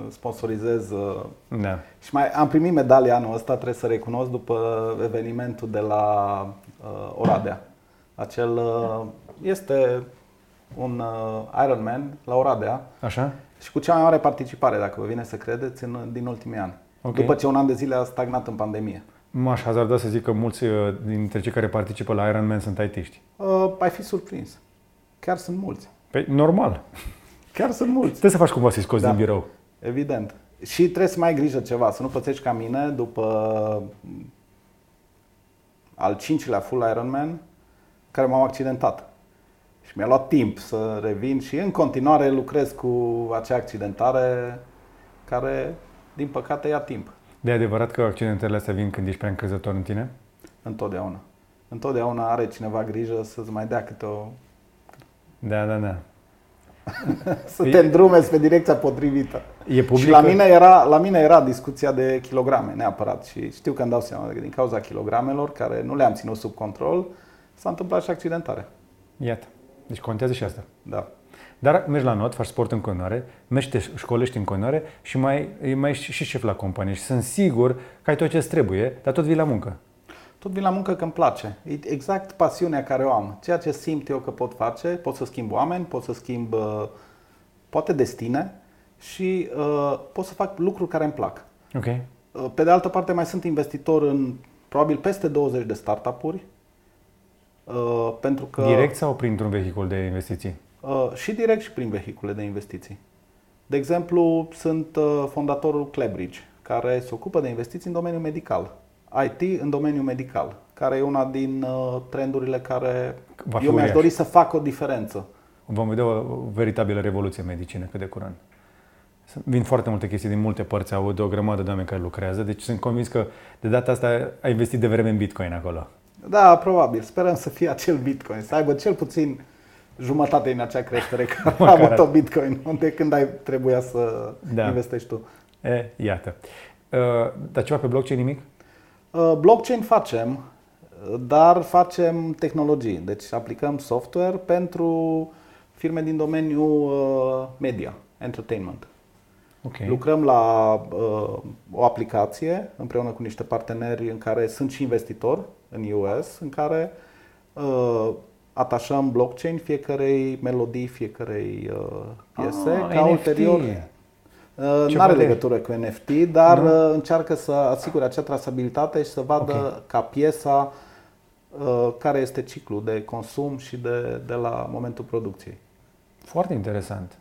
Speaker 2: Sponsorizez uh,
Speaker 1: Da.
Speaker 2: și mai am primit medalia anul ăsta, trebuie să recunosc, după evenimentul de la uh, Oradea. Acel uh, este un uh, Ironman la Oradea
Speaker 1: Așa?
Speaker 2: Și cu cea mai mare participare, dacă vă vine să credeți, în, din ultimii ani.
Speaker 1: Ok.
Speaker 2: După ce un an de zile a stagnat în pandemie.
Speaker 1: M-aș hazarda să zic că mulți uh, dintre cei care participă la Ironman sunt IT-ști.
Speaker 2: Uh, ai fi surprins. Chiar sunt mulți.
Speaker 1: Păi, normal.
Speaker 2: Chiar sunt mulți.
Speaker 1: Trebuie să faci cumva să-i scoți
Speaker 2: Da.
Speaker 1: din birou.
Speaker 2: Evident. Și trebuie să mai ai grijă ceva, să nu pățești ca mine după al cincilea full Ironman, care m-am accidentat. Și mi-a luat timp să revin și în continuare lucrez cu acea accidentare care, din păcate, ia timp.
Speaker 1: De adevărat că accidentele astea vin când ești prea încrezător în tine?
Speaker 2: Întotdeauna. Întotdeauna are cineva grijă să-ți mai dea câte o...
Speaker 1: Da, da, da.
Speaker 2: să te îndrumezi pe direcția potrivită.
Speaker 1: E publică?
Speaker 2: Și la mine, era, la mine era discuția de kilograme, neapărat. Și știu că îmi dau seama că din cauza kilogramelor, care nu le-am ținut sub control, s-a întâmplat și accidentare.
Speaker 1: Iată. Deci contează și asta.
Speaker 2: Da.
Speaker 1: Dar mergi la not, faci sport în continuare, mergi te școlești în continuare și mai, mai ești și șef la companie și sunt sigur că ai tot ce trebuie, dar tot vii la muncă.
Speaker 2: Tot vin la muncă că îmi place. E exact pasiunea care o am. Ceea ce simt eu că pot face, pot să schimb oameni, pot să schimb uh, poate destine și uh, pot să fac lucruri care îmi plac.
Speaker 1: Ok.
Speaker 2: Uh, Pe de altă parte, mai sunt investitor în probabil peste 20 de startup-uri. Uh, Pentru că
Speaker 1: Direct sau printr-un vehicul de investiții?
Speaker 2: Uh, și direct și prin vehicule de investiții. De exemplu, sunt uh, fondatorul Clebridge, care se ocupă de investiții în domeniul medical. IT în domeniul medical, care e una din uh, trendurile care
Speaker 1: Va fi
Speaker 2: eu mi-aș
Speaker 1: uriaș.
Speaker 2: dori să fac o diferență.
Speaker 1: Vom vedea o veritabilă revoluție în medicină cât de curând. Sunt- Vin foarte multe chestii din multe părți, aud de o grămadă de oameni care lucrează, deci sunt convins că de data asta ai investit de vreme în Bitcoin acolo.
Speaker 2: Da, probabil. Sperăm să fie acel Bitcoin, să aibă cel puțin jumătate din acea creștere care a
Speaker 1: Măcar
Speaker 2: avut-o Bitcoin, de când ai trebuia să
Speaker 1: Da.
Speaker 2: investești tu.
Speaker 1: E, iată. Uh, dar ceva pe blockchain nimic?
Speaker 2: Uh, Blockchain facem, uh, dar facem tehnologii. Deci aplicăm software pentru firme din domeniul uh, media, entertainment.
Speaker 1: Ok.
Speaker 2: Lucrăm la uh, o aplicație împreună cu niște parteneri în care sunt și investitori în US, în care uh, atașăm blockchain fiecarei melodii, fiecarei uh, piese,
Speaker 1: Ah,
Speaker 2: ca
Speaker 1: NFT.
Speaker 2: ulterior Uh, Nu
Speaker 1: Ceva
Speaker 2: are
Speaker 1: de-
Speaker 2: legătură cu NFT, dar
Speaker 1: Nu?
Speaker 2: uh, încearcă să asigure acea trasabilitate și să vadă
Speaker 1: Ok.
Speaker 2: ca piesa uh, care este ciclul de consum și de, de la momentul producției.
Speaker 1: Foarte interesant.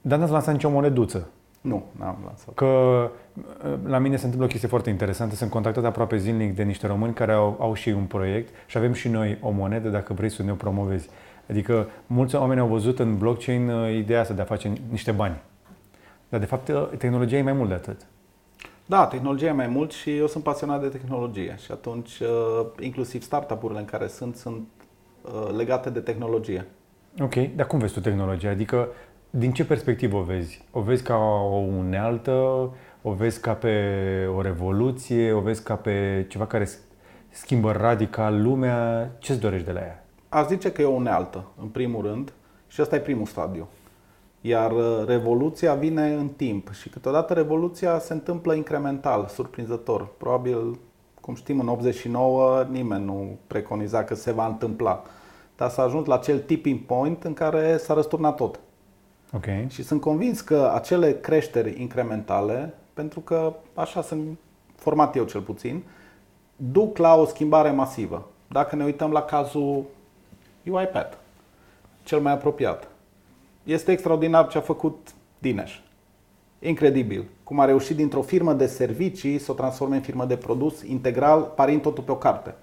Speaker 1: Dar n-ați lansat nicio moneduță.
Speaker 2: Nu, n-am lansat.
Speaker 1: Că uh, la mine se întâmplă o chestie foarte interesantă. Sunt contactat aproape zilnic de niște români care au, au și ei un proiect și avem și noi o monedă dacă vrei să ne o promovezi. Adică mulți oameni au văzut în blockchain uh, ideea asta de a face niște bani. Dar de fapt uh, tehnologia e mai mult de atât.
Speaker 2: Da, tehnologia e mai mult și eu sunt pasionat de tehnologie și atunci uh, inclusiv startup-urile în care sunt sunt uh, legate de tehnologie.
Speaker 1: Ok, dar cum vezi tu tehnologia? Adică din ce perspectivă o vezi? O vezi ca o unealtă? O vezi ca pe o revoluție? O vezi ca pe ceva care s- schimbă radical lumea? Ce-ți dorești de la ea?
Speaker 2: Aș zice că e o unealtă, în primul rând, și ăsta e primul stadiu. Iar uh, revoluția vine în timp și câteodată revoluția se întâmplă incremental, surprinzător. Probabil, cum știm, în 89 nimeni nu preconiza că se va întâmpla. Dar s-a ajuns la acel tipping point în care s-a răsturnat tot.
Speaker 1: Ok.
Speaker 2: Și sunt convins că acele creșteri incrementale, pentru că așa sunt format eu cel puțin, duc la o schimbare masivă. Dacă ne uităm la cazul UiPath, cel mai apropiat, este extraordinar ce a făcut Dinesh. Incredibil. Cum a reușit dintr-o firmă de servicii să o transforme în firmă de produs integral, parind totul pe o carte.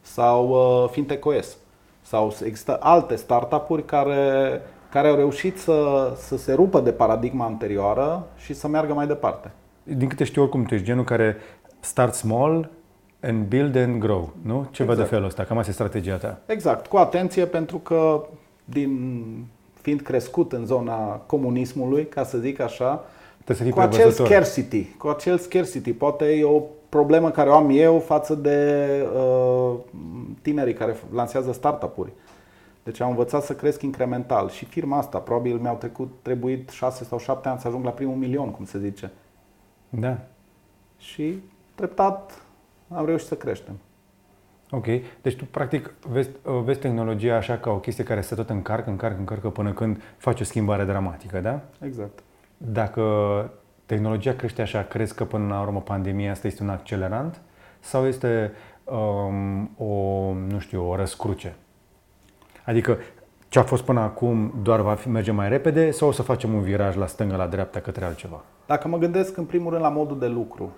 Speaker 2: Sau uh, FintechOS. Sau există alte startup-uri care, care au reușit să, să se rupă de paradigma anterioară și să meargă mai departe.
Speaker 1: Din câte știu, oricum tu ești genul care start small and build and grow, nu? Ceva
Speaker 2: Exact.
Speaker 1: de felul ăsta, cam asta e strategia ta.
Speaker 2: Exact, cu atenție pentru că din fiind crescut în zona comunismului, ca să zic așa,
Speaker 1: Trebuie să fii
Speaker 2: cu acel
Speaker 1: prevăzător.
Speaker 2: scarcity, cu acel scarcity, poate e o problemă care o am eu față de uh, tinerii care lansează startup-uri. Deci am învățat să cresc incremental. Și firma asta, probabil mi-au trecut, trebuit 6 sau 7 ani să ajung la primul milion, cum se zice.
Speaker 1: Da.
Speaker 2: Și treptat am reușit să creștem.
Speaker 1: Ok. Deci tu, practic, vezi, vezi tehnologia așa ca o chestie care se tot încarcă, încarcă, încarcă până când faci o schimbare dramatică, da?
Speaker 2: Exact.
Speaker 1: Dacă tehnologia crește așa, crezi că până la urmă pandemia asta este un accelerant sau este um, o, nu știu, o răscruce? Adică ce a fost până acum doar va fi, merge mai repede sau o să facem un viraj la stânga, la dreapta, către altceva?
Speaker 2: Dacă mă gândesc în primul rând la modul de lucru,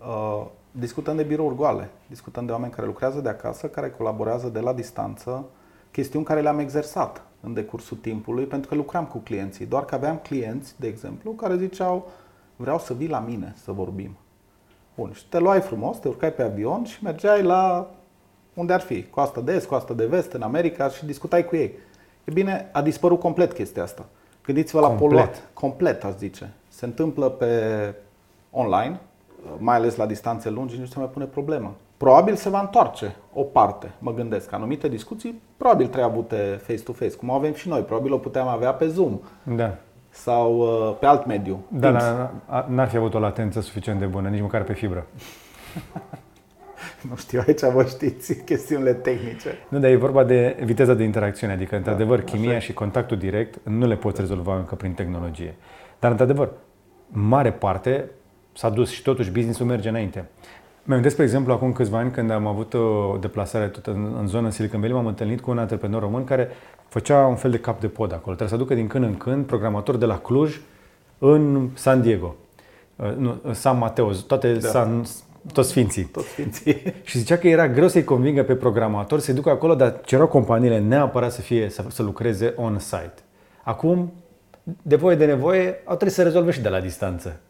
Speaker 2: uh, discutăm de birouri goale, discutăm de oameni care lucrează de acasă, care colaborează de la distanță, chestiuni care le-am exersat în decursul timpului, pentru că lucram cu clienții. Doar că aveam clienți, de exemplu, care ziceau, vreau să vii la mine să vorbim. Bun, și te luai frumos, te urcai pe avion și mergeai la unde ar fi, coasta de est, coasta de vest, în America și discutai cu ei. E bine, a dispărut complet chestia asta. Gândiți-vă la
Speaker 1: Complet.
Speaker 2: poluat. Complet, aș zice. Se întâmplă pe online, mai ales la distanțe lungi, nu se mai pune problemă. Probabil se va întoarce o parte, mă gândesc. Anumite discuții probabil trebuie avute face-to-face, cum o avem și noi. Probabil o puteam avea pe Zoom
Speaker 1: Da.
Speaker 2: sau uh, pe alt mediu.
Speaker 1: Da,
Speaker 2: Teams.
Speaker 1: dar a- n-ar fi avut o latență suficient de bună, nici măcar pe fibră.
Speaker 2: Nu știu, aici vă știți chestiunile tehnice.
Speaker 1: Nu, dar e vorba de viteza de interacțiune, adică, într-adevăr,
Speaker 2: așa
Speaker 1: chimia
Speaker 2: e.
Speaker 1: și contactul direct nu le poți rezolva încă prin tehnologie. Dar, într-adevăr, mare parte s-a dus și totuși business-ul merge înainte. Mi-am gândesc, spre exemplu, acum câțiva ani, când am avut o deplasare tot în, în zona Silicon Valley, m-am întâlnit cu un antreprenor român care făcea un fel de cap de pod acolo. Trebuie să aducă din când în când programatori de la Cluj în San Diego. Uh, Nu, San Mateo, toate
Speaker 2: Da.
Speaker 1: San, toți sfinții.
Speaker 2: Toți ființii.
Speaker 1: Și zicea că era greu să-i convingă pe programator să se ducă acolo, dar cerau companiile neapărat să fie să, să lucreze on-site. Acum, de voie de nevoie, au trebuit să rezolve și de la distanță.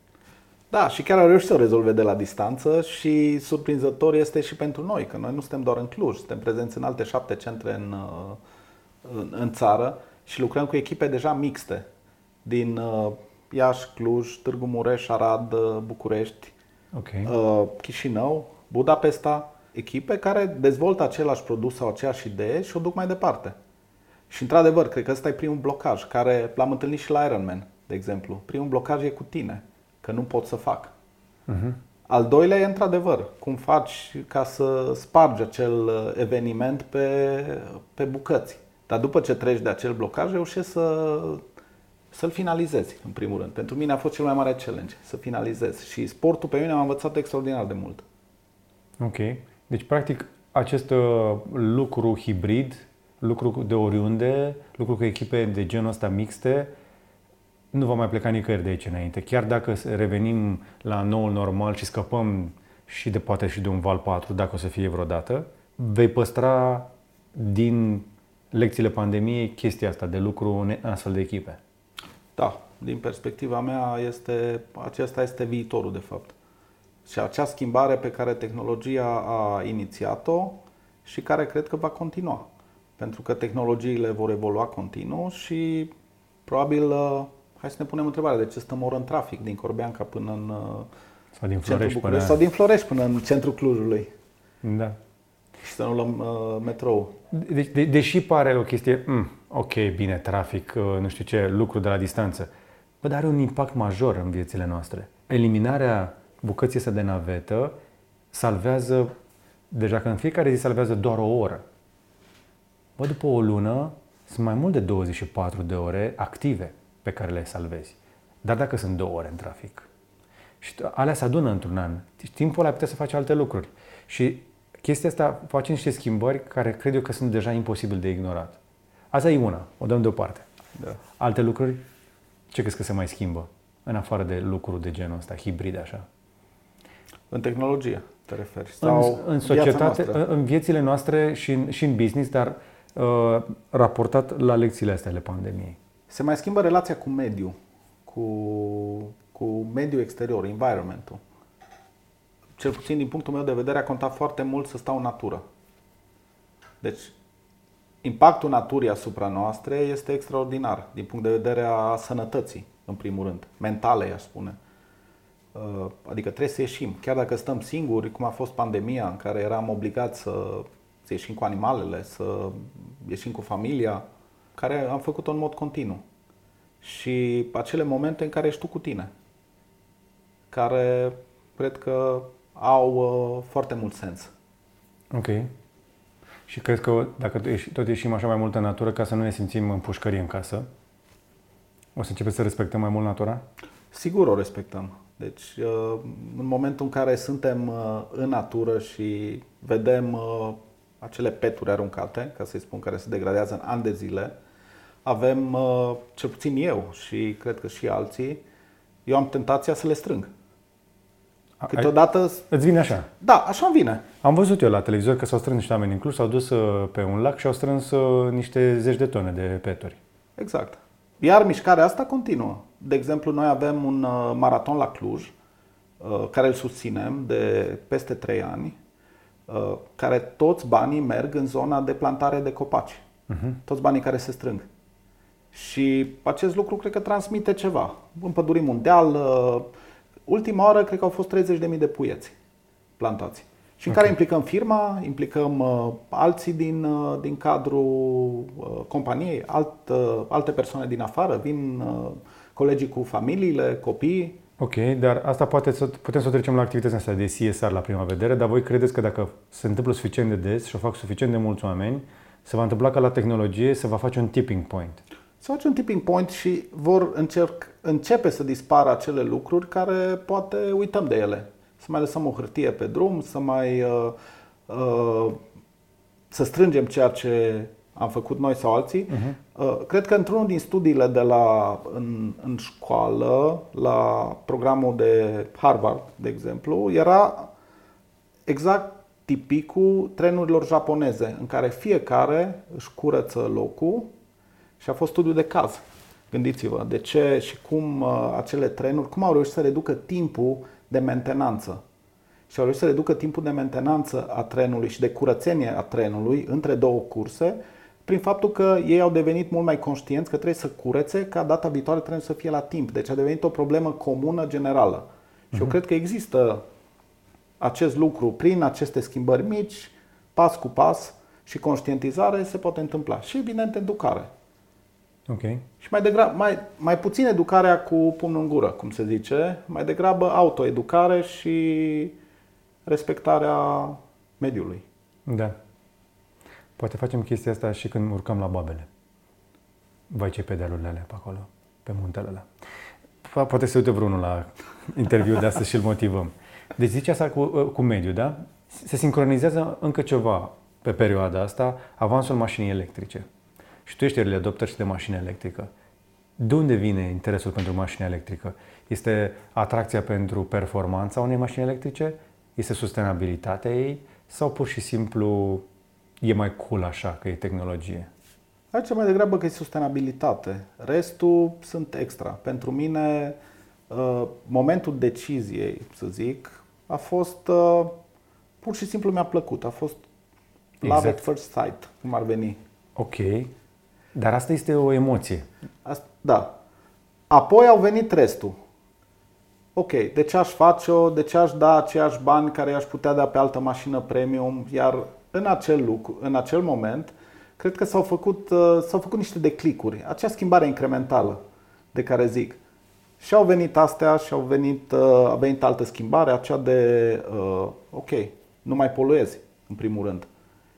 Speaker 2: Da, și chiar au reușit să o rezolve de la distanță și surprinzător este și pentru noi, că noi nu suntem doar în Cluj, suntem prezenți în alte șapte centre în, uh, în, în țară și lucrăm cu echipe deja mixte din uh, Iași, Cluj, Târgu Mureș, Arad, uh, București,
Speaker 1: Ok.
Speaker 2: uh, Chișinău, Budapesta, echipe care dezvoltă același produs sau aceeași idee și o duc mai departe. Și într-adevăr, cred că ăsta e primul blocaj, care l-am întâlnit și la Ironman, de exemplu. Primul blocaj e cu tine, că nu pot să fac.
Speaker 1: Uh-huh.
Speaker 2: Al doilea e într-adevăr, cum faci ca să spargi acel uh, eveniment pe, pe bucăți. Dar după ce treci de acel blocaj, reușești să, să-l finalizezi, în primul rând. Pentru mine a fost cel mai mare challenge, să finalizez. Și sportul pe mine m-a învățat extraordinar de mult.
Speaker 1: Ok. Deci, practic, acest uh, lucru hibrid, lucru de oriunde, lucru cu echipe de genul ăsta mixte, nu va mai pleca nicăieri de aici înainte. Chiar dacă revenim la noul normal și scăpăm și de poate și de un val 4, dacă o să fie vreodată, vei păstra din lecțiile pandemiei chestia asta de lucru în astfel de echipe.
Speaker 2: Da, din perspectiva mea, este, acesta este viitorul, de fapt. Și acea schimbare pe care tehnologia a inițiat-o și care cred că va continua. Pentru că tehnologiile vor evolua continuu și probabil, uh, hai să ne punem întrebarea, de ce stăm oră în trafic din Corbeanca până în uh,
Speaker 1: Sau din
Speaker 2: centrul
Speaker 1: Florești
Speaker 2: București
Speaker 1: până...
Speaker 2: sau din Florești până în centrul Clujului
Speaker 1: Da.
Speaker 2: Și să nu luăm uh, metrou.
Speaker 1: Deci, de, deși pare o chestie, mm, ok, bine, trafic, uh, nu știu ce, lucru de la distanță, bă, dar are un impact major în viețile noastre. Eliminarea bucății astea de navetă salvează, deja că în fiecare zi salvează doar o oră. Bă, după o lună sunt mai mult de 24 de ore active pe care le salvezi. Dar dacă sunt două ore în trafic, și alea se adună într-un an. Deci timpul ăla ai putea să faci alte lucruri. Și chestia asta face niște schimbări care cred eu că sunt deja imposibil de ignorat. Asta e una, o dăm deoparte.
Speaker 2: Da.
Speaker 1: Alte lucruri, ce crezi că se mai schimbă? În afară de lucruri de genul ăsta, hibrid așa.
Speaker 2: În tehnologie te referi?
Speaker 1: În,
Speaker 2: Sau
Speaker 1: în
Speaker 2: viața
Speaker 1: societate,
Speaker 2: noastră?
Speaker 1: în, în viețile noastre și în, și în business, dar uh, raportat la lecțiile astea ale pandemiei.
Speaker 2: Se mai schimbă relația cu mediul, cu, cu mediul exterior, environmentul. Cel puțin din punctul meu de vedere a contat foarte mult să stau în natură. Deci, impactul naturii asupra noastre este extraordinar din punct de vedere a sănătății, în primul rând, mentale, aș spune. Uh, Adică trebuie să ieșim. Chiar dacă stăm singuri, cum a fost pandemia, în care eram obligați să să ieșim cu animalele, să ieșim cu familia, care am făcut-o în mod continuu. Și acele momente în care ești tu cu tine, care cred că au uh, foarte mult sens.
Speaker 1: Ok. Și cred că dacă tot ieșim așa mai mult în natură, ca să nu ne simțim în pușcărie în casă, o să începem să respectăm mai mult natura?
Speaker 2: Sigur o respectăm. Deci, uh, în momentul în care suntem uh, în natură și vedem uh, acele peturi aruncate, ca să-i spun, care se degradează în ani de zile, avem, cel puțin eu și cred că și alții, eu am tentația să le strâng.
Speaker 1: Câteodată... Îți vine așa?
Speaker 2: Da, așa îmi vine.
Speaker 1: Am văzut eu la televizor că s-au strâns niște oameni în Cluj, s-au dus pe un lac și au strâns niște zeci de tone de peturi.
Speaker 2: Exact. Iar mișcarea asta continuă. De exemplu, noi avem un uh, maraton la Cluj, uh, care îl susținem de peste 3 ani, uh, care toți banii merg în zona de plantare de copaci. Uh-huh. Toți banii care se strâng. Și acest lucru cred că transmite ceva. Împădurim mondial, ultima oară cred că au fost 30.000 de puieți plantați. Și în okay. care implicăm firma, implicăm uh, alții din, uh, din cadrul uh, companiei, alt, uh, alte persoane din afară, vin uh, colegii cu familiile, copii.
Speaker 1: Ok, dar asta poate să, putem să o trecem la activitățile astea de CSR la prima vedere, dar voi credeți că dacă se întâmplă suficient de des și o fac suficient de mulți oameni, se va întâmpla ca la tehnologie să va face un tipping point?
Speaker 2: Se face un tipping point și vor încerc, începe să dispară acele lucruri care poate uităm de ele să mai lăsăm o hârtie pe drum, să mai uh, uh, să strângem ceea ce am făcut noi sau alții. Uh-huh. Uh, cred că într-unul din studiile de la în, în școală, la programul de Harvard, de exemplu, era exact tipicul trenurilor japoneze, în care fiecare își curăță locul și a fost studiu de caz. Gândiți-vă de ce și cum uh, acele trenuri, cum au reușit să reducă timpul de mentenanță. Și au reușit să reducă timpul de mentenanță a trenului și de curățenie a trenului între două curse, prin faptul că ei au devenit mult mai conștienți că trebuie să curețe ca data viitoare trenul să fie la timp. Deci a devenit o problemă comună generală. Și uh-huh. eu mhm. cred că există acest lucru prin aceste schimbări mici, pas cu pas și conștientizare se poate întâmpla. Și evident educare.
Speaker 1: Okay.
Speaker 2: Și mai, degrabă, mai, mai puțin educarea cu pumnul în gură, cum se zice, mai degrabă autoeducare și respectarea mediului.
Speaker 1: Da. Poate facem chestia asta și când urcăm la babele. Vai ce pedalurile alea pe acolo, pe muntele ăla. Poate să uite vreunul la interviul de astăzi și îl motivăm. Deci zice asta cu, cu mediul, da? Se sincronizează încă ceva pe perioada asta, avansul mașinii electrice și tu ești early adopter și de mașină electrică. De unde vine interesul pentru mașina electrică? Este atracția pentru performanța unei mașini electrice? Este sustenabilitatea ei? Sau pur și simplu e mai cool așa că e tehnologie?
Speaker 2: Aici mai degrabă că e sustenabilitate. Restul sunt extra. Pentru mine, uh, momentul deciziei, să zic, a fost uh, pur și simplu mi-a plăcut. A fost exact. love at first sight, cum ar veni.
Speaker 1: Ok. Dar asta este o emoție.
Speaker 2: Asta, da. Apoi au venit restul. Ok, de ce aș face-o, de ce aș da aceiași bani care i-aș putea da pe altă mașină premium, iar în acel lucru, în acel moment, cred că s-au făcut, uh, s-au făcut niște declicuri, acea schimbare incrementală de care zic. Și au venit astea și au venit, uh, a venit altă schimbare, aceea de, uh, ok, nu mai poluezi, în primul rând.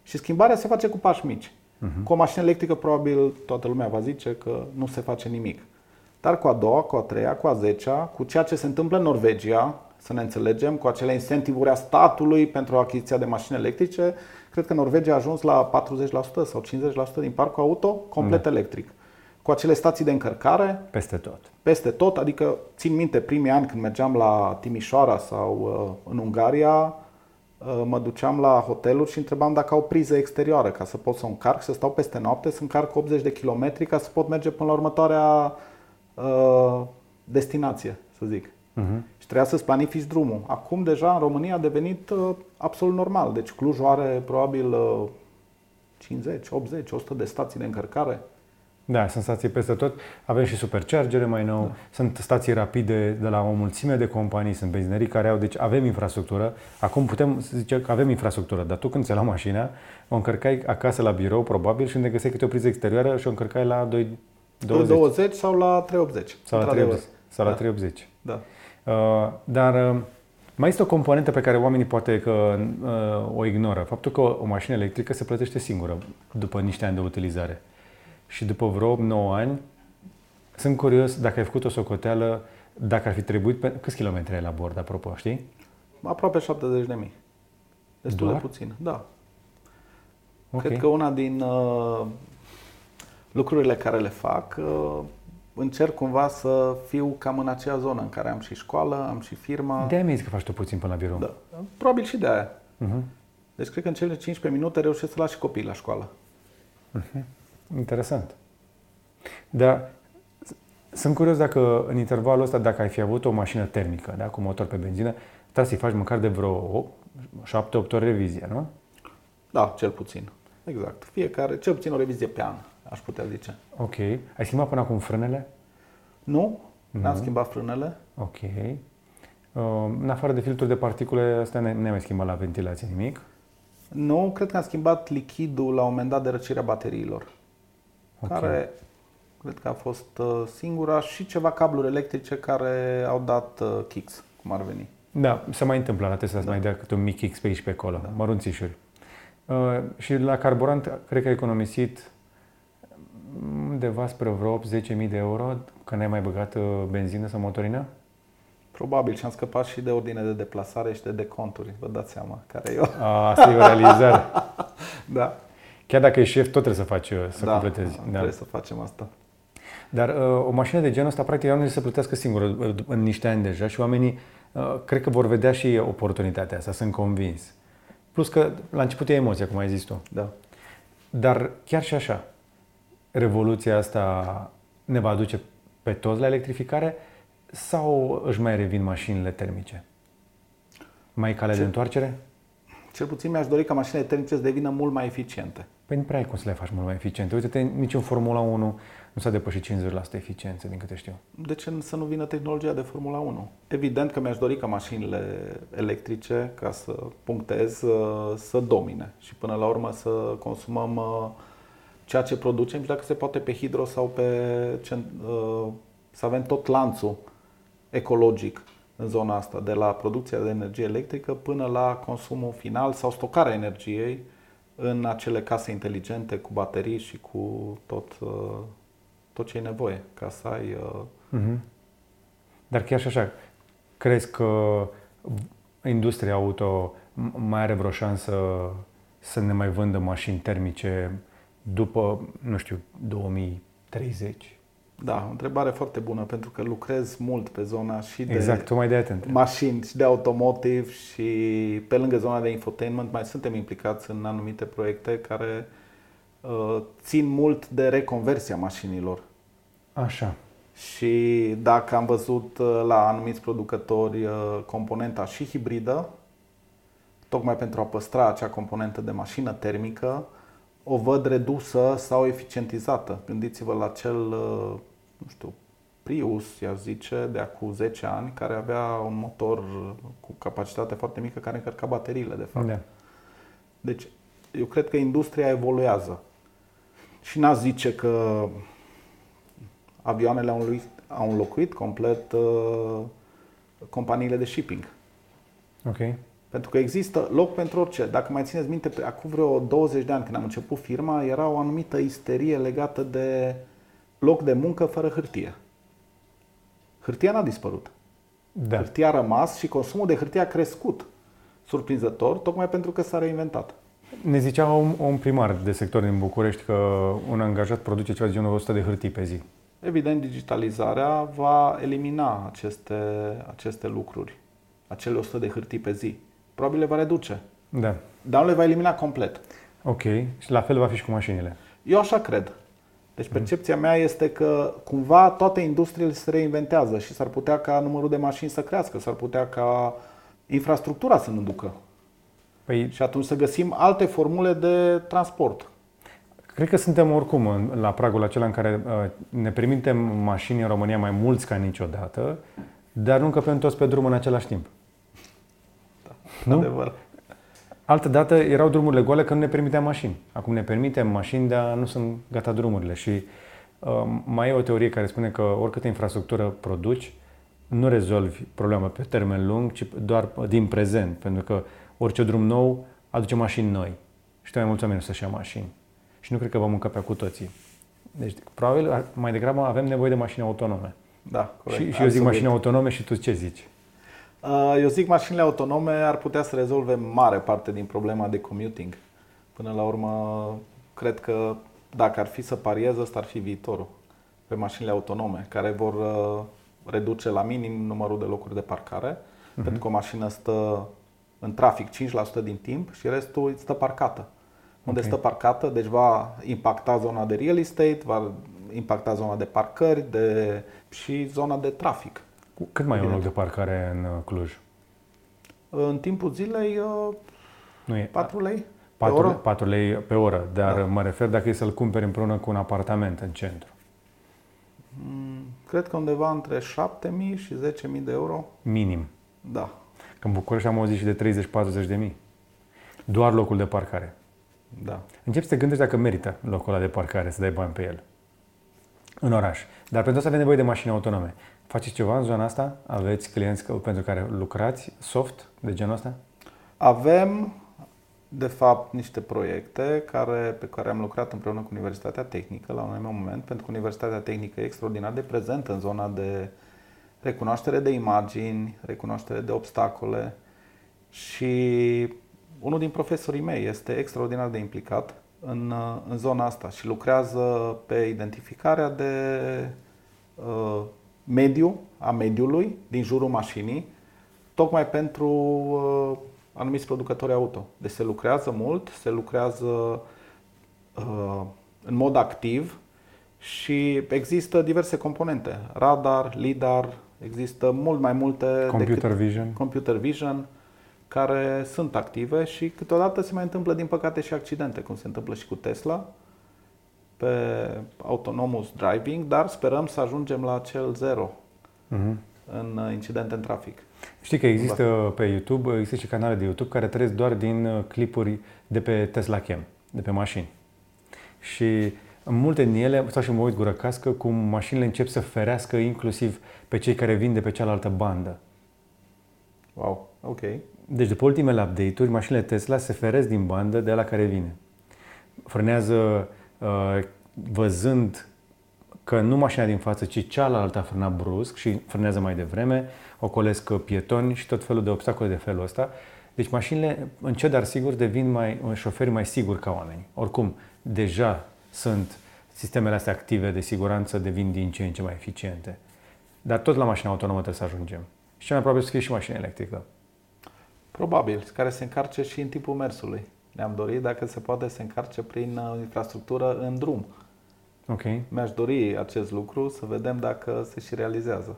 Speaker 2: Și schimbarea se face cu pași mici. Uh-huh. Cu o mașină electrică probabil toată lumea va zice că nu se face nimic. Dar cu a doua, cu a treia, cu a zecea, cu ceea ce se întâmplă în Norvegia, să ne înțelegem, cu acele incentivuri a statului pentru achiziția de mașini electrice, cred că Norvegia a ajuns la 40% sau 50% din parcul auto complet da. electric. Cu acele stații de încărcare.
Speaker 1: Peste tot.
Speaker 2: Peste tot, adică țin minte primii ani când mergeam la Timișoara sau uh, în Ungaria, Uh, mă duceam la hoteluri și întrebam dacă au priză exterioară ca să pot să încarc, să stau peste noapte, să încarc 80 de kilometri ca să pot merge până la următoarea uh, destinație, să zic. Uh-huh. Și trebuia să-ți planifici drumul. Acum deja în România a devenit uh, absolut normal. Deci Clujul are probabil uh, 50, 80, 100 de stații de încărcare
Speaker 1: Da, sunt stații peste tot. Avem și superchargere mai nou, da. sunt stații rapide de la o mulțime de companii, sunt benzinării care au, deci avem infrastructură. Acum putem zice că avem infrastructură, dar tu când ți la mașina, o încărcai acasă la birou, probabil, și unde găseai câte o priză exterioară și o încărcai la 2,
Speaker 2: 20. 20 sau la 380.
Speaker 1: Sau la 380. Sau da. la 380.
Speaker 2: Da.
Speaker 1: Uh, dar uh, mai este o componentă pe care oamenii poate că uh, o ignoră. Faptul că o, o mașină electrică se plătește singură după niște ani de utilizare și după vreo 9 ani, sunt curios dacă ai făcut o socoteală, dacă ar fi trebuit, pe... câți kilometri ai la bord, apropo, știi?
Speaker 2: Aproape 70 de mii. Destul
Speaker 1: Doar?
Speaker 2: de puțin, da.
Speaker 1: Okay.
Speaker 2: Cred că una din uh, lucrurile care le fac, uh, încerc cumva să fiu cam în aceea zonă în care am și școală, am și firma.
Speaker 1: De-aia mi-ai zis că faci tu puțin până la birou.
Speaker 2: Da. Probabil și de aia.
Speaker 1: Uh-huh.
Speaker 2: Deci cred că în cele 15 minute reușesc să las și copiii la școală.
Speaker 1: Uh-huh. Interesant. Dar sunt curios dacă în intervalul ăsta, dacă ai fi avut o mașină termică, da, cu motor pe benzină, trebuie să-i faci măcar de vreo 7-8 ori revizie, nu?
Speaker 2: Da, cel puțin. Exact. Fiecare, cel puțin o revizie pe an, aș putea zice.
Speaker 1: Ok. Ai schimbat până acum frânele?
Speaker 2: Nu, n-am schimbat frânele.
Speaker 1: Ok. Uh, în afară de filtrul de particule, asta ne mai schimbat la ventilație nimic?
Speaker 2: Nu, cred că am schimbat lichidul la un moment dat de răcirea bateriilor okay. care cred că a fost uh, singura și ceva cabluri electrice care au dat uh, kicks, cum ar veni.
Speaker 1: Da, se mai întâmplă la Tesla da. să mai dea câte un mic kicks pe aici pe acolo, da. mărunțișuri. Uh, și la carburant, cred că ai economisit undeva spre vreo 10.000 de euro, că n-ai mai băgat uh, benzină sau motorină?
Speaker 2: Probabil și am scăpat și de ordine de deplasare și de deconturi, vă dați seama care e eu.
Speaker 1: A, asta e o realizare.
Speaker 2: da.
Speaker 1: Chiar dacă ești șef, tot trebuie să faci, uh, să
Speaker 2: da,
Speaker 1: completezi. Da,
Speaker 2: trebuie să facem asta.
Speaker 1: Dar uh, o mașină de genul ăsta, practic, nu se plătească singură uh, în niște ani deja și oamenii uh, cred că vor vedea și oportunitatea asta, sunt convins. Plus că la început e emoția, cum ai zis tu.
Speaker 2: Da.
Speaker 1: Dar chiar și așa, revoluția asta ne va aduce pe toți la electrificare sau își mai revin mașinile termice? Mai e cale Ce? de întoarcere?
Speaker 2: Cel puțin mi-aș dori ca mașinile termice să devină mult mai eficiente.
Speaker 1: Păi nu prea ai cum să le faci mult mai eficiente. Uite-te, nici în Formula 1 nu s-a depășit 50% eficiență, din câte știu.
Speaker 2: De ce să nu vină tehnologia de Formula 1? Evident că mi-aș dori ca mașinile electrice, ca să punctez, să domine și până la urmă să consumăm uh, ceea ce producem și dacă se poate pe hidro sau pe uh, să avem tot lanțul ecologic în zona asta, de la producția de energie electrică până la consumul final sau stocarea energiei în acele case inteligente cu baterii și cu tot, uh, tot ce e nevoie ca să ai. Uh-huh.
Speaker 1: Dar chiar și așa, crezi că industria auto mai are vreo șansă să ne mai vândă mașini termice după, nu știu, 2030?
Speaker 2: Da, o întrebare foarte bună, pentru că lucrez mult pe zona și de
Speaker 1: exact, tu mai de atent.
Speaker 2: mașini și de automotive și pe lângă zona de infotainment mai suntem implicați în anumite proiecte care uh, țin mult de reconversia mașinilor.
Speaker 1: Așa.
Speaker 2: Și dacă am văzut uh, la anumiți producători uh, componenta și hibridă, tocmai pentru a păstra acea componentă de mașină termică, o văd redusă sau eficientizată. Gândiți-vă la cel, uh, nu știu, Prius, i zice, de acum 10 ani, care avea un motor cu capacitate foarte mică care încărca bateriile, de fapt. Da. Deci, eu cred că industria evoluează. Și n-aș zice că avioanele au înlocuit, au înlocuit complet uh, companiile de shipping.
Speaker 1: Ok.
Speaker 2: Pentru că există loc pentru orice. Dacă mai țineți minte, acum vreo 20 de ani când am început firma, era o anumită isterie legată de loc de muncă fără hârtie. Hârtia n-a dispărut.
Speaker 1: Da.
Speaker 2: Hârtia a rămas și consumul de hârtie a crescut. Surprinzător, tocmai pentru că s-a reinventat.
Speaker 1: Ne zicea un, un primar de sector din București că un angajat produce ceva de genul 100 de hârtii pe zi.
Speaker 2: Evident, digitalizarea va elimina aceste, aceste lucruri, acele 100 de hârtii pe zi probabil le va reduce.
Speaker 1: Da.
Speaker 2: Dar nu le va elimina complet.
Speaker 1: Ok. Și la fel va fi și cu mașinile.
Speaker 2: Eu așa cred. Deci percepția mea este că cumva toate industriile se reinventează și s-ar putea ca numărul de mașini să crească, s-ar putea ca infrastructura să nu ducă. Păi, și atunci să găsim alte formule de transport.
Speaker 1: Cred că suntem oricum în, la pragul acela în care uh, ne permitem mașini în România mai mulți ca niciodată, dar nu încăpem toți pe drum în același timp.
Speaker 2: Da,
Speaker 1: Nu?
Speaker 2: Adevăr.
Speaker 1: Altă dată erau drumurile goale că nu ne permiteam mașini. Acum ne permitem mașini, dar nu sunt gata drumurile. Și uh, mai e o teorie care spune că oricâtă infrastructură produci, nu rezolvi problema pe termen lung, ci doar din prezent. Pentru că orice drum nou aduce mașini noi. Și tot mai mulți oameni o să-și ia mașini. Și nu cred că vom încăpea cu toții. Deci, probabil, ar- mai degrabă avem nevoie de mașini autonome.
Speaker 2: Da, corect.
Speaker 1: Și, și eu zic
Speaker 2: Absolut.
Speaker 1: mașini autonome și tu ce zici?
Speaker 2: Uh, Eu zic mașinile autonome ar putea să rezolve mare parte din problema de commuting. Până la urmă, cred că dacă ar fi să pariez, ăsta ar fi viitorul pe mașinile autonome, care vor uh, reduce la minim numărul de locuri de parcare, pentru că o mașină stă în trafic 5% din timp și restul îți stă parcată. Unde
Speaker 1: Ok.
Speaker 2: stă parcată, deci va impacta zona de real estate, va impacta zona de parcări de, și zona de trafic.
Speaker 1: Cât mai e un loc
Speaker 2: Evident.
Speaker 1: de parcare în uh, Cluj?
Speaker 2: În timpul zilei, uh,
Speaker 1: Nu e
Speaker 2: 4 lei pe
Speaker 1: 4,
Speaker 2: oră?
Speaker 1: 4 lei pe oră, dar
Speaker 2: Da.
Speaker 1: mă refer dacă e să-l cumperi împreună cu un apartament în centru.
Speaker 2: Mm, Cred că undeva între 7.000 și 10.000 de euro.
Speaker 1: Minim.
Speaker 2: Da.
Speaker 1: Că în București am auzit și de 30-40 de mii. Doar locul de parcare.
Speaker 2: Da.
Speaker 1: Începi să te gândești dacă merită locul ăla de parcare, să dai bani pe el. În oraș. Dar pentru asta avem nevoie de mașini autonome. Faceți ceva în zona asta? Aveți clienți că- pentru care lucrați soft de genul ăsta?
Speaker 2: Avem, de fapt, niște proiecte care, pe care am lucrat împreună cu Universitatea Tehnică la un anumit moment, pentru că Universitatea Tehnică e extraordinar de prezentă în zona de recunoaștere de imagini, recunoaștere de obstacole și unul din profesorii mei este extraordinar de implicat în, uh, în zona asta și lucrează pe identificarea de uh, mediu, a mediului din jurul mașinii, tocmai pentru uh, anumiți producători auto. Deci se lucrează mult, se lucrează uh, în mod activ și există diverse componente. Radar, lidar, există mult mai multe
Speaker 1: Computer
Speaker 2: decât
Speaker 1: vision?
Speaker 2: computer vision care sunt active și câteodată se mai întâmplă din păcate și accidente, cum se întâmplă și cu Tesla pe autonomous driving, dar sperăm să ajungem la cel zero
Speaker 1: Mhm.
Speaker 2: în uh, incidente în trafic.
Speaker 1: Știi că există pe YouTube, există și canale de YouTube care trăiesc doar din uh, clipuri de pe Tesla Cam, de pe mașini. Și în multe din ele, stau și mă uit gură cască, cum mașinile încep să ferească inclusiv pe cei care vin de pe cealaltă bandă.
Speaker 2: Wow, ok.
Speaker 1: Deci după ultimele update-uri, mașinile Tesla se feresc din bandă de la care vine. Frânează uh, văzând că nu mașina din față, ci cealaltă a frânat brusc și frânează mai devreme, ocolesc pietoni și tot felul de obstacole de felul ăsta. Deci mașinile, încet dar sigur, devin mai, șoferi mai siguri ca oameni. Oricum, deja sunt sistemele astea active de siguranță, devin din ce în ce mai eficiente. Dar tot la mașina autonomă trebuie să ajungem. Și cel mai probabil să fie și mașină electrică.
Speaker 2: Probabil, care se încarce și în timpul mersului. Ne-am dorit dacă se poate să încarce prin uh, infrastructură în drum.
Speaker 1: Ok.
Speaker 2: Mi-aș dori acest lucru, să vedem dacă se și realizează.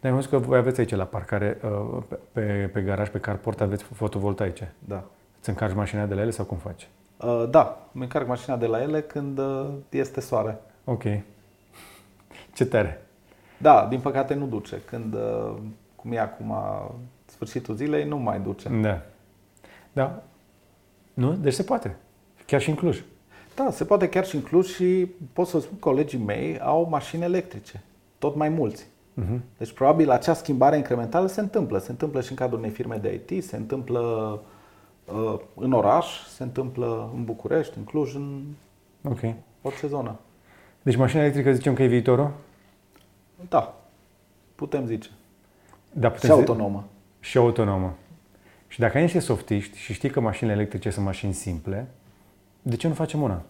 Speaker 1: Dar am văzut că voi aveți aici la parcare, uh, pe, pe, pe garaj, pe carport, aveți fotovoltaice.
Speaker 2: Da.
Speaker 1: Îți încarci mașina de la ele sau cum faci?
Speaker 2: Uh, Da, îmi încarc mașina de la ele când uh, este soare.
Speaker 1: Ok. Ce tare.
Speaker 2: Da, din păcate nu duce. Când, uh, cum e acum, sfârșitul zilei, nu mai duce.
Speaker 1: Da. Da. Nu? Deci se poate. Chiar și în Cluj.
Speaker 2: Da, se poate chiar și în Cluj și pot să spun, colegii mei au mașini electrice. Tot mai mulți.
Speaker 1: Uh-huh.
Speaker 2: Deci probabil acea schimbare incrementală se întâmplă. Se întâmplă și în cadrul unei firme de IT, se întâmplă uh, în oraș, se întâmplă în București, în Cluj, în
Speaker 1: Ok.
Speaker 2: orice zonă.
Speaker 1: Deci mașina electrică zicem că e viitorul?
Speaker 2: Da, putem zice.
Speaker 1: Da,
Speaker 2: Și
Speaker 1: putem să-
Speaker 2: autonomă.
Speaker 1: Și autonomă. Și dacă ai niște softiști și știi că mașinile electrice sunt mașini simple, de ce nu facem una?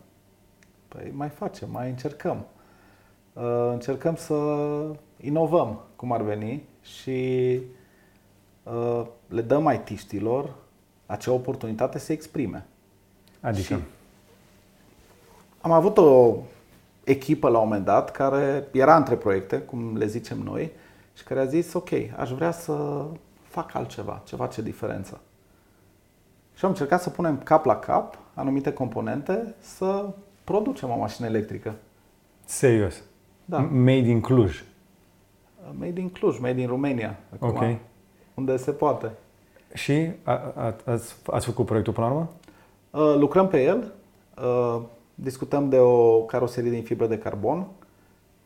Speaker 2: Păi mai facem, mai încercăm. Uh, Încercăm să inovăm, cum ar veni, și uh, le dăm IT-știlor acea oportunitate să se exprime.
Speaker 1: Adică?
Speaker 2: Și- Am avut o echipă la un moment dat care era între proiecte, cum le zicem noi, și care a zis, ok, aș vrea să fac altceva, ce face diferență. Și am încercat să punem cap la cap anumite componente, să producem o mașină electrică.
Speaker 1: Serios?
Speaker 2: Da.
Speaker 1: Made in Cluj?
Speaker 2: Made in Cluj, made in Romania. Acum,
Speaker 1: Ok.
Speaker 2: Unde se poate.
Speaker 1: Și a, a, ați, ați făcut proiectul până la urmă?
Speaker 2: Uh, lucrăm pe el. Uh, discutăm de o caroserie din fibră de carbon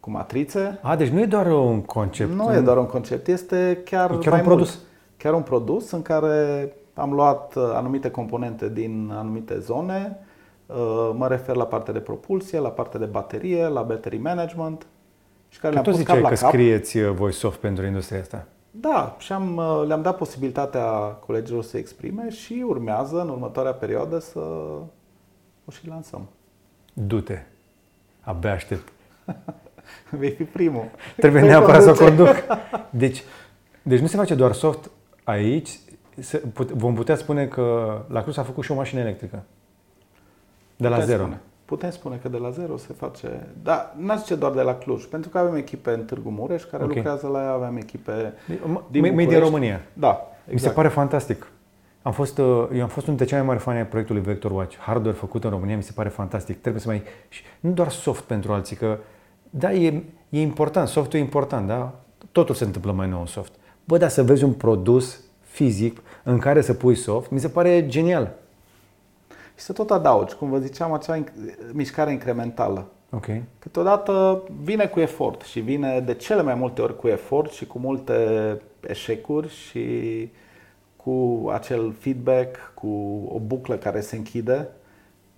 Speaker 2: cu matrițe.
Speaker 1: A, deci nu e doar un concept.
Speaker 2: Nu e doar un concept, este chiar,
Speaker 1: E chiar
Speaker 2: mai
Speaker 1: un produs.
Speaker 2: Mult. Chiar un produs în care am luat uh, anumite componente din anumite zone. Uh, Mă refer la partea de propulsie, la partea de baterie, la battery management. Și care
Speaker 1: Că
Speaker 2: le-am
Speaker 1: tot
Speaker 2: pus cap
Speaker 1: ziceai
Speaker 2: la
Speaker 1: că
Speaker 2: cap.
Speaker 1: scrieți uh, voi soft pentru industria asta.
Speaker 2: Da, și am, uh, le-am dat posibilitatea colegilor să se exprime și urmează în următoarea perioadă să o și lansăm.
Speaker 1: Du-te. Abia aștept.
Speaker 2: Vei fi primul.
Speaker 1: Trebuie
Speaker 2: Vei
Speaker 1: neapărat să o
Speaker 2: conduce.
Speaker 1: conduc. Deci, deci nu se face doar soft aici. Se, put, vom putea spune că la Cluj s-a făcut și o mașină electrică. De la
Speaker 2: Putem
Speaker 1: zero.
Speaker 2: Spune. Putem spune că de la zero se face. Da, n-aș zice doar de la Cluj, pentru că avem echipe în Târgu Mureș care
Speaker 1: Ok.
Speaker 2: lucrează la ea, avem echipe
Speaker 1: M-
Speaker 2: din
Speaker 1: Made in
Speaker 2: București.
Speaker 1: România.
Speaker 2: Da,
Speaker 1: Mi se
Speaker 2: exact.
Speaker 1: pare fantastic. Am fost, uh, eu am fost unul dintre cei mai mari fani ai proiectului Vector Watch. Hardware făcut în România mi se pare fantastic. Trebuie să mai... Și nu doar soft pentru alții, că da, e, e important, softul e important, da? Totul se întâmplă mai nou în soft. Bă, dar să vezi un produs fizic în care să pui soft, mi se pare genial.
Speaker 2: Și să tot adaugi, cum vă ziceam, acea inc- mișcare incrementală.
Speaker 1: Ok.
Speaker 2: Câteodată vine cu efort și vine de cele mai multe ori cu efort și cu multe eșecuri și cu acel feedback, cu o buclă care se închide,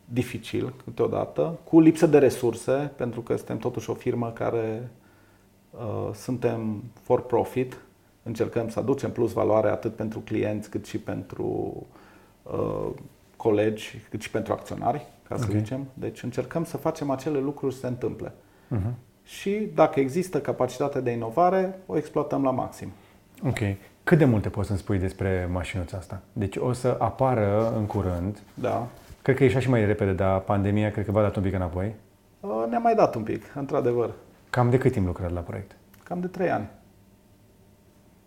Speaker 2: dificil câteodată, cu lipsă de resurse, pentru că suntem totuși o firmă care uh, suntem for profit, încercăm să aducem plus valoare atât pentru clienți cât și pentru uh, colegi, cât și pentru acționari, ca să
Speaker 1: Ok.
Speaker 2: zicem. Deci încercăm să facem acele lucruri să se întâmple.
Speaker 1: Uh-huh.
Speaker 2: Și dacă există capacitate de inovare, o exploatăm la maxim.
Speaker 1: Ok. Cât de multe poți să-mi spui despre mașinuța asta? Deci o să apară în curând.
Speaker 2: Da.
Speaker 1: Cred că e și mai repede, dar pandemia cred că v-a dat un pic înapoi.
Speaker 2: Uh, Ne-a mai dat un pic, într-adevăr.
Speaker 1: Cam de cât timp lucrați la proiect?
Speaker 2: Cam de trei ani.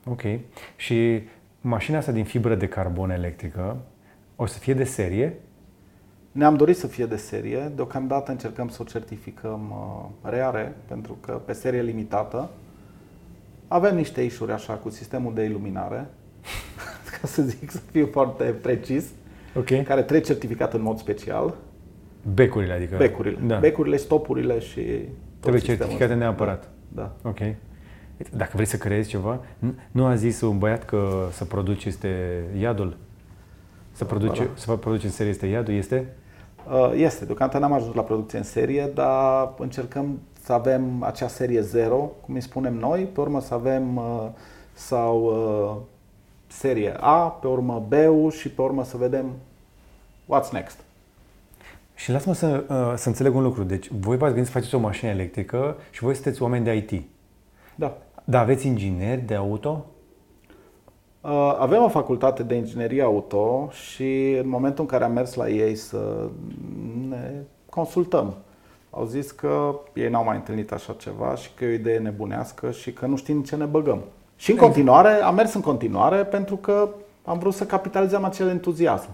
Speaker 1: Ok. Și mașina asta din fibră de carbon electrică o să fie de serie?
Speaker 2: Ne-am dorit să fie de serie, deocamdată încercăm să o certificăm uh, reare, pentru că pe serie limitată avem niște ișuri așa cu sistemul de iluminare, ca să zic să fiu foarte precis,
Speaker 1: Ok.
Speaker 2: care trebuie certificat în mod special,
Speaker 1: Becurile, adică.
Speaker 2: becurile,
Speaker 1: Da.
Speaker 2: becurile, stopurile și tot
Speaker 1: Trebuie
Speaker 2: sistemul
Speaker 1: certificate
Speaker 2: ăsta.
Speaker 1: neapărat.
Speaker 2: Da. da.
Speaker 1: Ok. Dacă vrei să creezi ceva, nu- nu a zis un băiat că să produci este iadul? Să produce,
Speaker 2: Da.
Speaker 1: să produci în serie este iadul? Este?
Speaker 2: Uh, Este, deocamdată n-am ajuns la producție în serie, dar încercăm să avem acea serie 0, cum îi spunem noi, pe urmă să avem uh, sau uh, serie A, pe urmă B și pe urmă să vedem what's next.
Speaker 1: Și lasă-mă să, uh, să înțeleg un lucru. Deci, voi v-ați gândit să faceți o mașină electrică și voi sunteți oameni de IT.
Speaker 2: Da.
Speaker 1: Dar aveți ingineri de auto?
Speaker 2: Uh, Avem o facultate de inginerie auto și în momentul în care am mers la ei să ne consultăm, au zis că ei n-au mai întâlnit așa ceva și că e o idee nebunească și că nu știm în ce ne băgăm. Și în continuare, am mers în continuare pentru că am vrut să capitalizăm acel entuziasm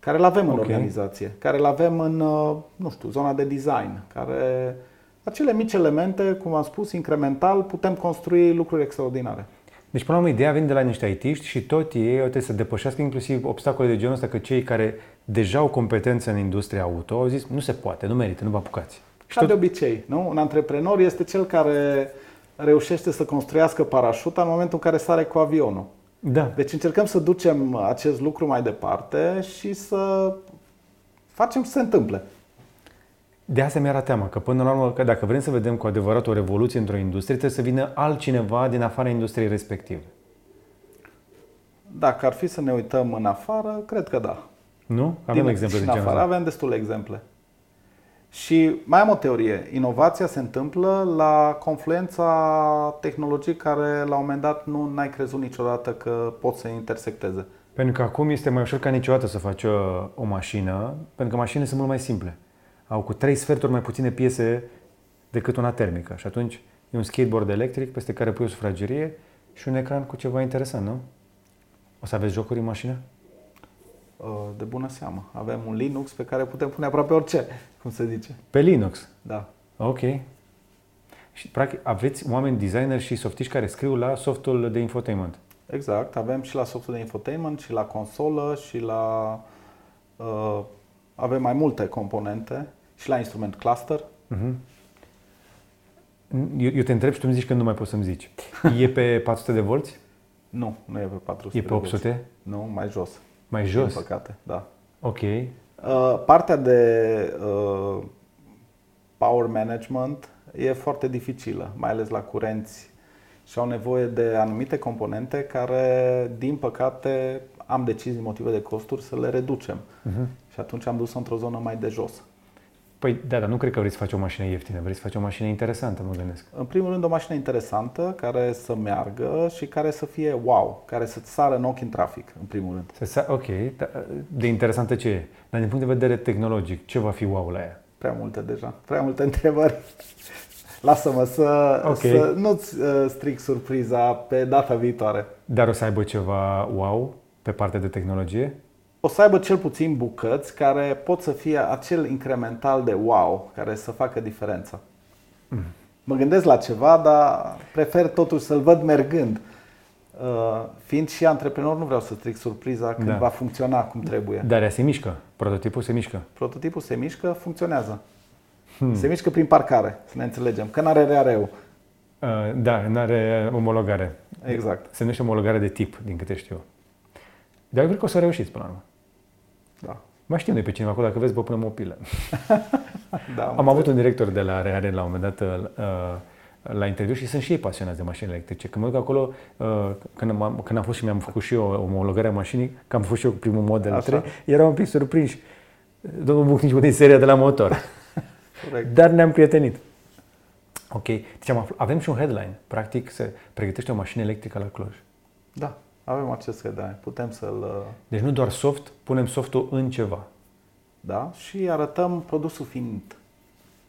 Speaker 2: care îl avem în
Speaker 1: Ok.
Speaker 2: organizație, care îl avem în, uh, nu știu, zona de design, care acele mici elemente, cum am spus, incremental, putem construi lucruri extraordinare.
Speaker 1: Deci, până la urmă, ideea vine de la niște IT și tot ei au trebuie să depășească inclusiv obstacole de genul ăsta, că cei care deja au competență în industria auto au zis nu se poate, nu merită, nu vă apucați. Și
Speaker 2: Ca
Speaker 1: tot,
Speaker 2: de obicei, nu? Un antreprenor este cel care reușește să construiască parașuta în momentul în care sare cu avionul.
Speaker 1: da,
Speaker 2: Deci încercăm să ducem acest lucru mai departe și să facem să se întâmple.
Speaker 1: De asta mi-era teama, că până la urmă, că dacă vrem să vedem cu adevărat o revoluție într-o industrie, trebuie să vină altcineva din afara industriei respective.
Speaker 2: Dacă ar fi să ne uităm în afară, cred că da.
Speaker 1: Nu? Avem
Speaker 2: Din-
Speaker 1: exemple
Speaker 2: și
Speaker 1: de
Speaker 2: în
Speaker 1: genul
Speaker 2: afară
Speaker 1: ăsta.
Speaker 2: avem destule exemple. Și mai am o teorie. Inovația se întâmplă la confluența tehnologiei care la un moment dat nu ai crezut niciodată că pot să intersecteze.
Speaker 1: Pentru că acum este mai ușor ca niciodată să faci o, o mașină, pentru că mașinile sunt mult mai simple. Au cu trei sferturi mai puține piese decât una termică. Și atunci e un skateboard electric peste care pui o sufragerie și un ecran cu ceva interesant, nu? O să aveți jocuri în mașină?
Speaker 2: Uh, de bună seamă. Avem un Linux pe care putem pune aproape orice, cum se zice.
Speaker 1: Pe Linux?
Speaker 2: Da.
Speaker 1: Ok. Și, practic, aveți oameni designer și softiști care scriu la softul de infotainment.
Speaker 2: Exact. Avem și la softul de infotainment, și la consolă, și la... Uh, avem mai multe componente, și la instrument cluster. Uh-huh.
Speaker 1: Eu, eu te întreb și tu îmi zici că nu mai poți să-mi zici. E pe 400 de volți?
Speaker 2: Nu, nu e pe 400
Speaker 1: E pe 800?
Speaker 2: De nu, mai jos.
Speaker 1: Mai jos?
Speaker 2: Din păcate, da.
Speaker 1: Ok.
Speaker 2: Uh, partea de uh, power management e foarte dificilă, mai ales la curenți și au nevoie de anumite componente care, din păcate, am decis din motive de costuri să le reducem. Uh-huh. Și atunci am dus-o într-o zonă mai de jos.
Speaker 1: Păi da, dar nu cred că vrei să faci o mașină ieftină, vrei să faci o mașină interesantă, mă gândesc.
Speaker 2: În primul rând o mașină interesantă, care să meargă și care să fie wow, care să sară în ochi în trafic, în primul rând.
Speaker 1: Să, ok, da, de interesantă ce e? Dar din punct de vedere tehnologic, ce va fi wow la ea?
Speaker 2: Prea multe deja, prea multe întrebări. Lasă-mă să, okay. să nu-ți uh, stric surpriza pe data viitoare.
Speaker 1: Dar o să aibă ceva wow pe partea de tehnologie?
Speaker 2: O să aibă cel puțin bucăți care pot să fie acel incremental de wow, care să facă diferența. Mm. Mă gândesc la ceva, dar prefer totuși să-l văd mergând. Uh, fiind și antreprenor, nu vreau să stric surpriza când da. va funcționa cum trebuie.
Speaker 1: Dar ea se mișcă. Prototipul se mișcă.
Speaker 2: Prototipul se mișcă, funcționează. Hmm. Se mișcă prin parcare, să ne înțelegem. Că n-are reareu.
Speaker 1: Uh, da, n-are omologare.
Speaker 2: Exact.
Speaker 1: Se numește omologare de tip, din câte știu. Dar eu cred că o să reușiți până la urmă.
Speaker 2: Da.
Speaker 1: Mai știu noi pe cineva acolo, dacă vezi, vă punem o pilă. da, am, am avut un director de la Reare la un moment dat uh, la interviu și sunt și ei pasionați de mașini electrice. Când mă duc acolo, uh, când, am, când am fost și mi-am făcut și eu omologarea mașinii, că am făcut și eu primul model Așa. 3, erau un pic surprinși. Domnul Buc nici din seria de la motor. Dar ne-am prietenit. Ok. Deci am, avem și un headline. Practic se pregătește o mașină electrică la Cluj.
Speaker 2: Da. Avem acest headline, putem să-l... Uh,
Speaker 1: deci nu doar soft, punem softul în ceva.
Speaker 2: Da, și arătăm produsul finit,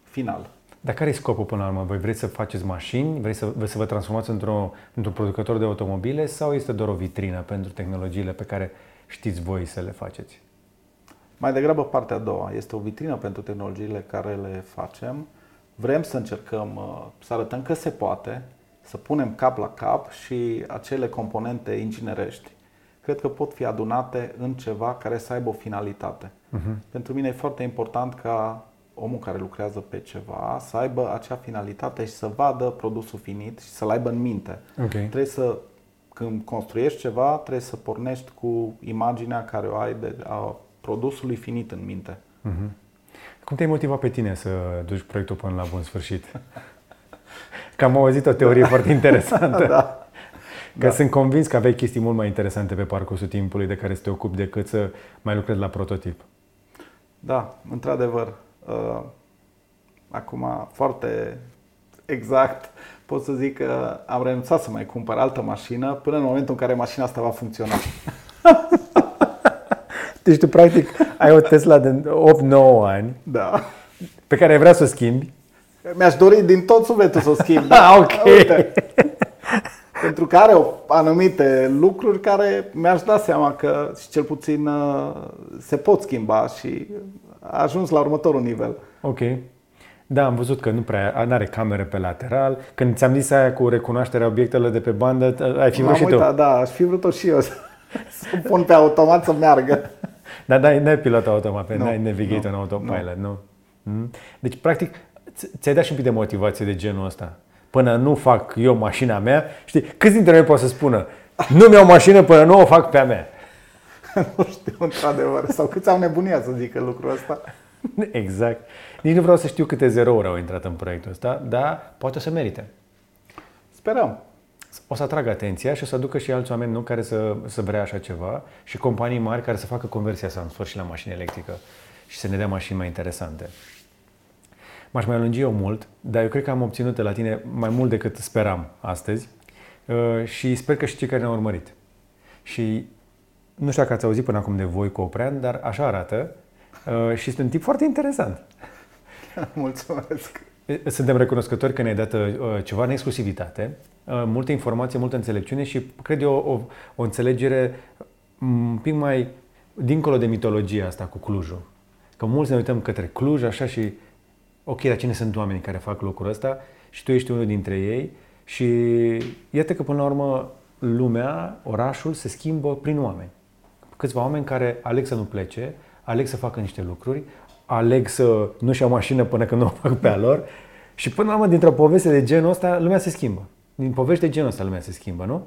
Speaker 2: final.
Speaker 1: Dar care e scopul până la urmă? Voi vreți să faceți mașini? Vreți să, vreți să vă transformați într-o, într-un producător de automobile sau este doar o vitrină pentru tehnologiile pe care știți voi să le faceți?
Speaker 2: Mai degrabă partea a doua. Este o vitrină pentru tehnologiile care le facem. Vrem să încercăm uh, să arătăm că se poate, să punem cap la cap și acele componente inginerești cred că pot fi adunate în ceva care să aibă o finalitate. Uh-huh. Pentru mine e foarte important ca omul care lucrează pe ceva să aibă acea finalitate și să vadă produsul finit și să-l aibă în minte.
Speaker 1: Okay.
Speaker 2: Trebuie să, când construiești ceva, trebuie să pornești cu imaginea care o ai de a produsului finit în minte. Uh-huh.
Speaker 1: Cum te-ai motivat pe tine să duci proiectul până la bun sfârșit? Că am auzit o teorie foarte interesantă. da. Că da. sunt convins că aveai chestii mult mai interesante pe parcursul timpului de care să te ocupi decât să mai lucrezi la prototip.
Speaker 2: Da, într-adevăr. Uh, acum, foarte exact, pot să zic că am renunțat să mai cumpăr altă mașină până în momentul în care mașina asta va funcționa.
Speaker 1: deci tu, practic, ai o Tesla de 8-9 ani
Speaker 2: da.
Speaker 1: pe care ai vrea să o schimbi
Speaker 2: mi-aș dori din tot sufletul să o schimb.
Speaker 1: ah, ok. Uite.
Speaker 2: Pentru că are anumite lucruri care mi-aș da seama că și cel puțin uh, se pot schimba și a ajuns la următorul nivel.
Speaker 1: Ok. Da, am văzut că nu prea are camere pe lateral. Când ți-am zis aia cu recunoașterea obiectelor de pe bandă, ai fi vrut și uitat, tu.
Speaker 2: Da, aș fi vrut și eu să, să pun pe automat să meargă.
Speaker 1: Dar n-ai pilot automat, n-ai navigator în autopilot, nu? nu? Mm? Deci, practic, ți-ai dat și un pic de motivație de genul ăsta. Până nu fac eu mașina mea, știi, câți dintre noi pot să spună nu mi-au mașină până nu o fac pe a mea?
Speaker 2: nu știu, într-adevăr. Sau câți au nebunia să zică lucrul ăsta.
Speaker 1: Exact. Nici nu vreau să știu câte zerouri au intrat în proiectul ăsta, dar poate o să merite.
Speaker 2: Sperăm.
Speaker 1: O să atragă atenția și o să aducă și alți oameni nu care să, să vrea așa ceva și companii mari care să facă conversia asta în sfârșit la mașină electrică și să ne dea mașini mai interesante. M-aș mai lungi eu mult, dar eu cred că am obținut de la tine mai mult decât speram astăzi uh, și sper că și cei care ne-au urmărit. Și nu știu dacă ați auzit până acum de voi cu Oprean, dar așa arată uh, și este un tip foarte interesant.
Speaker 2: Mulțumesc!
Speaker 1: Suntem recunoscători că ne-ai dat uh, ceva în exclusivitate, multă informație, multă înțelepciune și cred eu o, o înțelegere un pic mai dincolo de mitologia asta cu Clujul, că mulți ne uităm către Cluj așa și ok, dar cine sunt oamenii care fac lucrul ăsta și tu ești unul dintre ei și iată că până la urmă lumea, orașul se schimbă prin oameni. Câțiva oameni care aleg să nu plece, aleg să facă niște lucruri, aleg să nu-și iau mașină până când nu o fac pe a lor și până la urmă, dintr-o poveste de genul ăsta, lumea se schimbă. Din povești de genul ăsta lumea se schimbă, nu?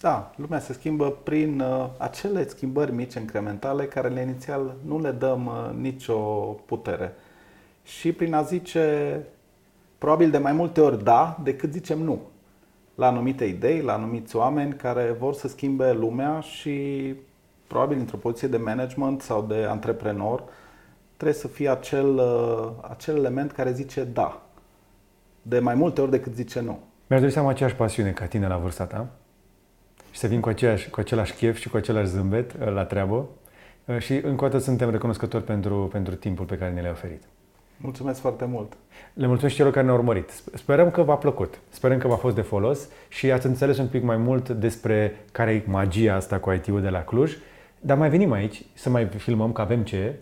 Speaker 2: Da, lumea se schimbă prin uh, acele schimbări mici, incrementale, care le inițial nu le dăm uh, nicio putere. Și prin a zice, probabil de mai multe ori da, decât zicem nu. La anumite idei, la anumiți oameni care vor să schimbe lumea și probabil într-o poziție de management sau de antreprenor, trebuie să fie acel, uh, acel element care zice da. De mai multe ori decât zice nu.
Speaker 1: Mi-aș dori să am aceeași pasiune ca tine la vârsta ta și să vin cu, aceeași, cu același chef și cu același zâmbet uh, la treabă uh, și încă o dată suntem recunoscători pentru, pentru timpul pe care ne l-ai oferit.
Speaker 2: Mulțumesc foarte mult!
Speaker 1: Le mulțumesc celor care ne-au urmărit. Sperăm că v-a plăcut, sperăm că v-a fost de folos și ați înțeles un pic mai mult despre care e magia asta cu IT-ul de la Cluj, dar mai venim aici să mai filmăm că avem ce,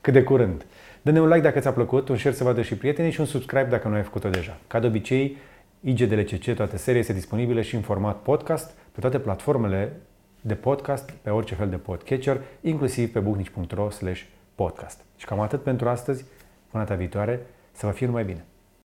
Speaker 1: cât de curând. Dă-ne un like dacă ți-a plăcut, un share să vadă și prietenii și un subscribe dacă nu ai făcut-o deja. Ca de obicei, IGDLCC, toate seria este disponibilă și în format podcast pe toate platformele de podcast, pe orice fel de podcatcher, inclusiv pe bucnici.ro podcast. Și cam atât pentru astăzi. Până data viitoare, să vă fie numai bine!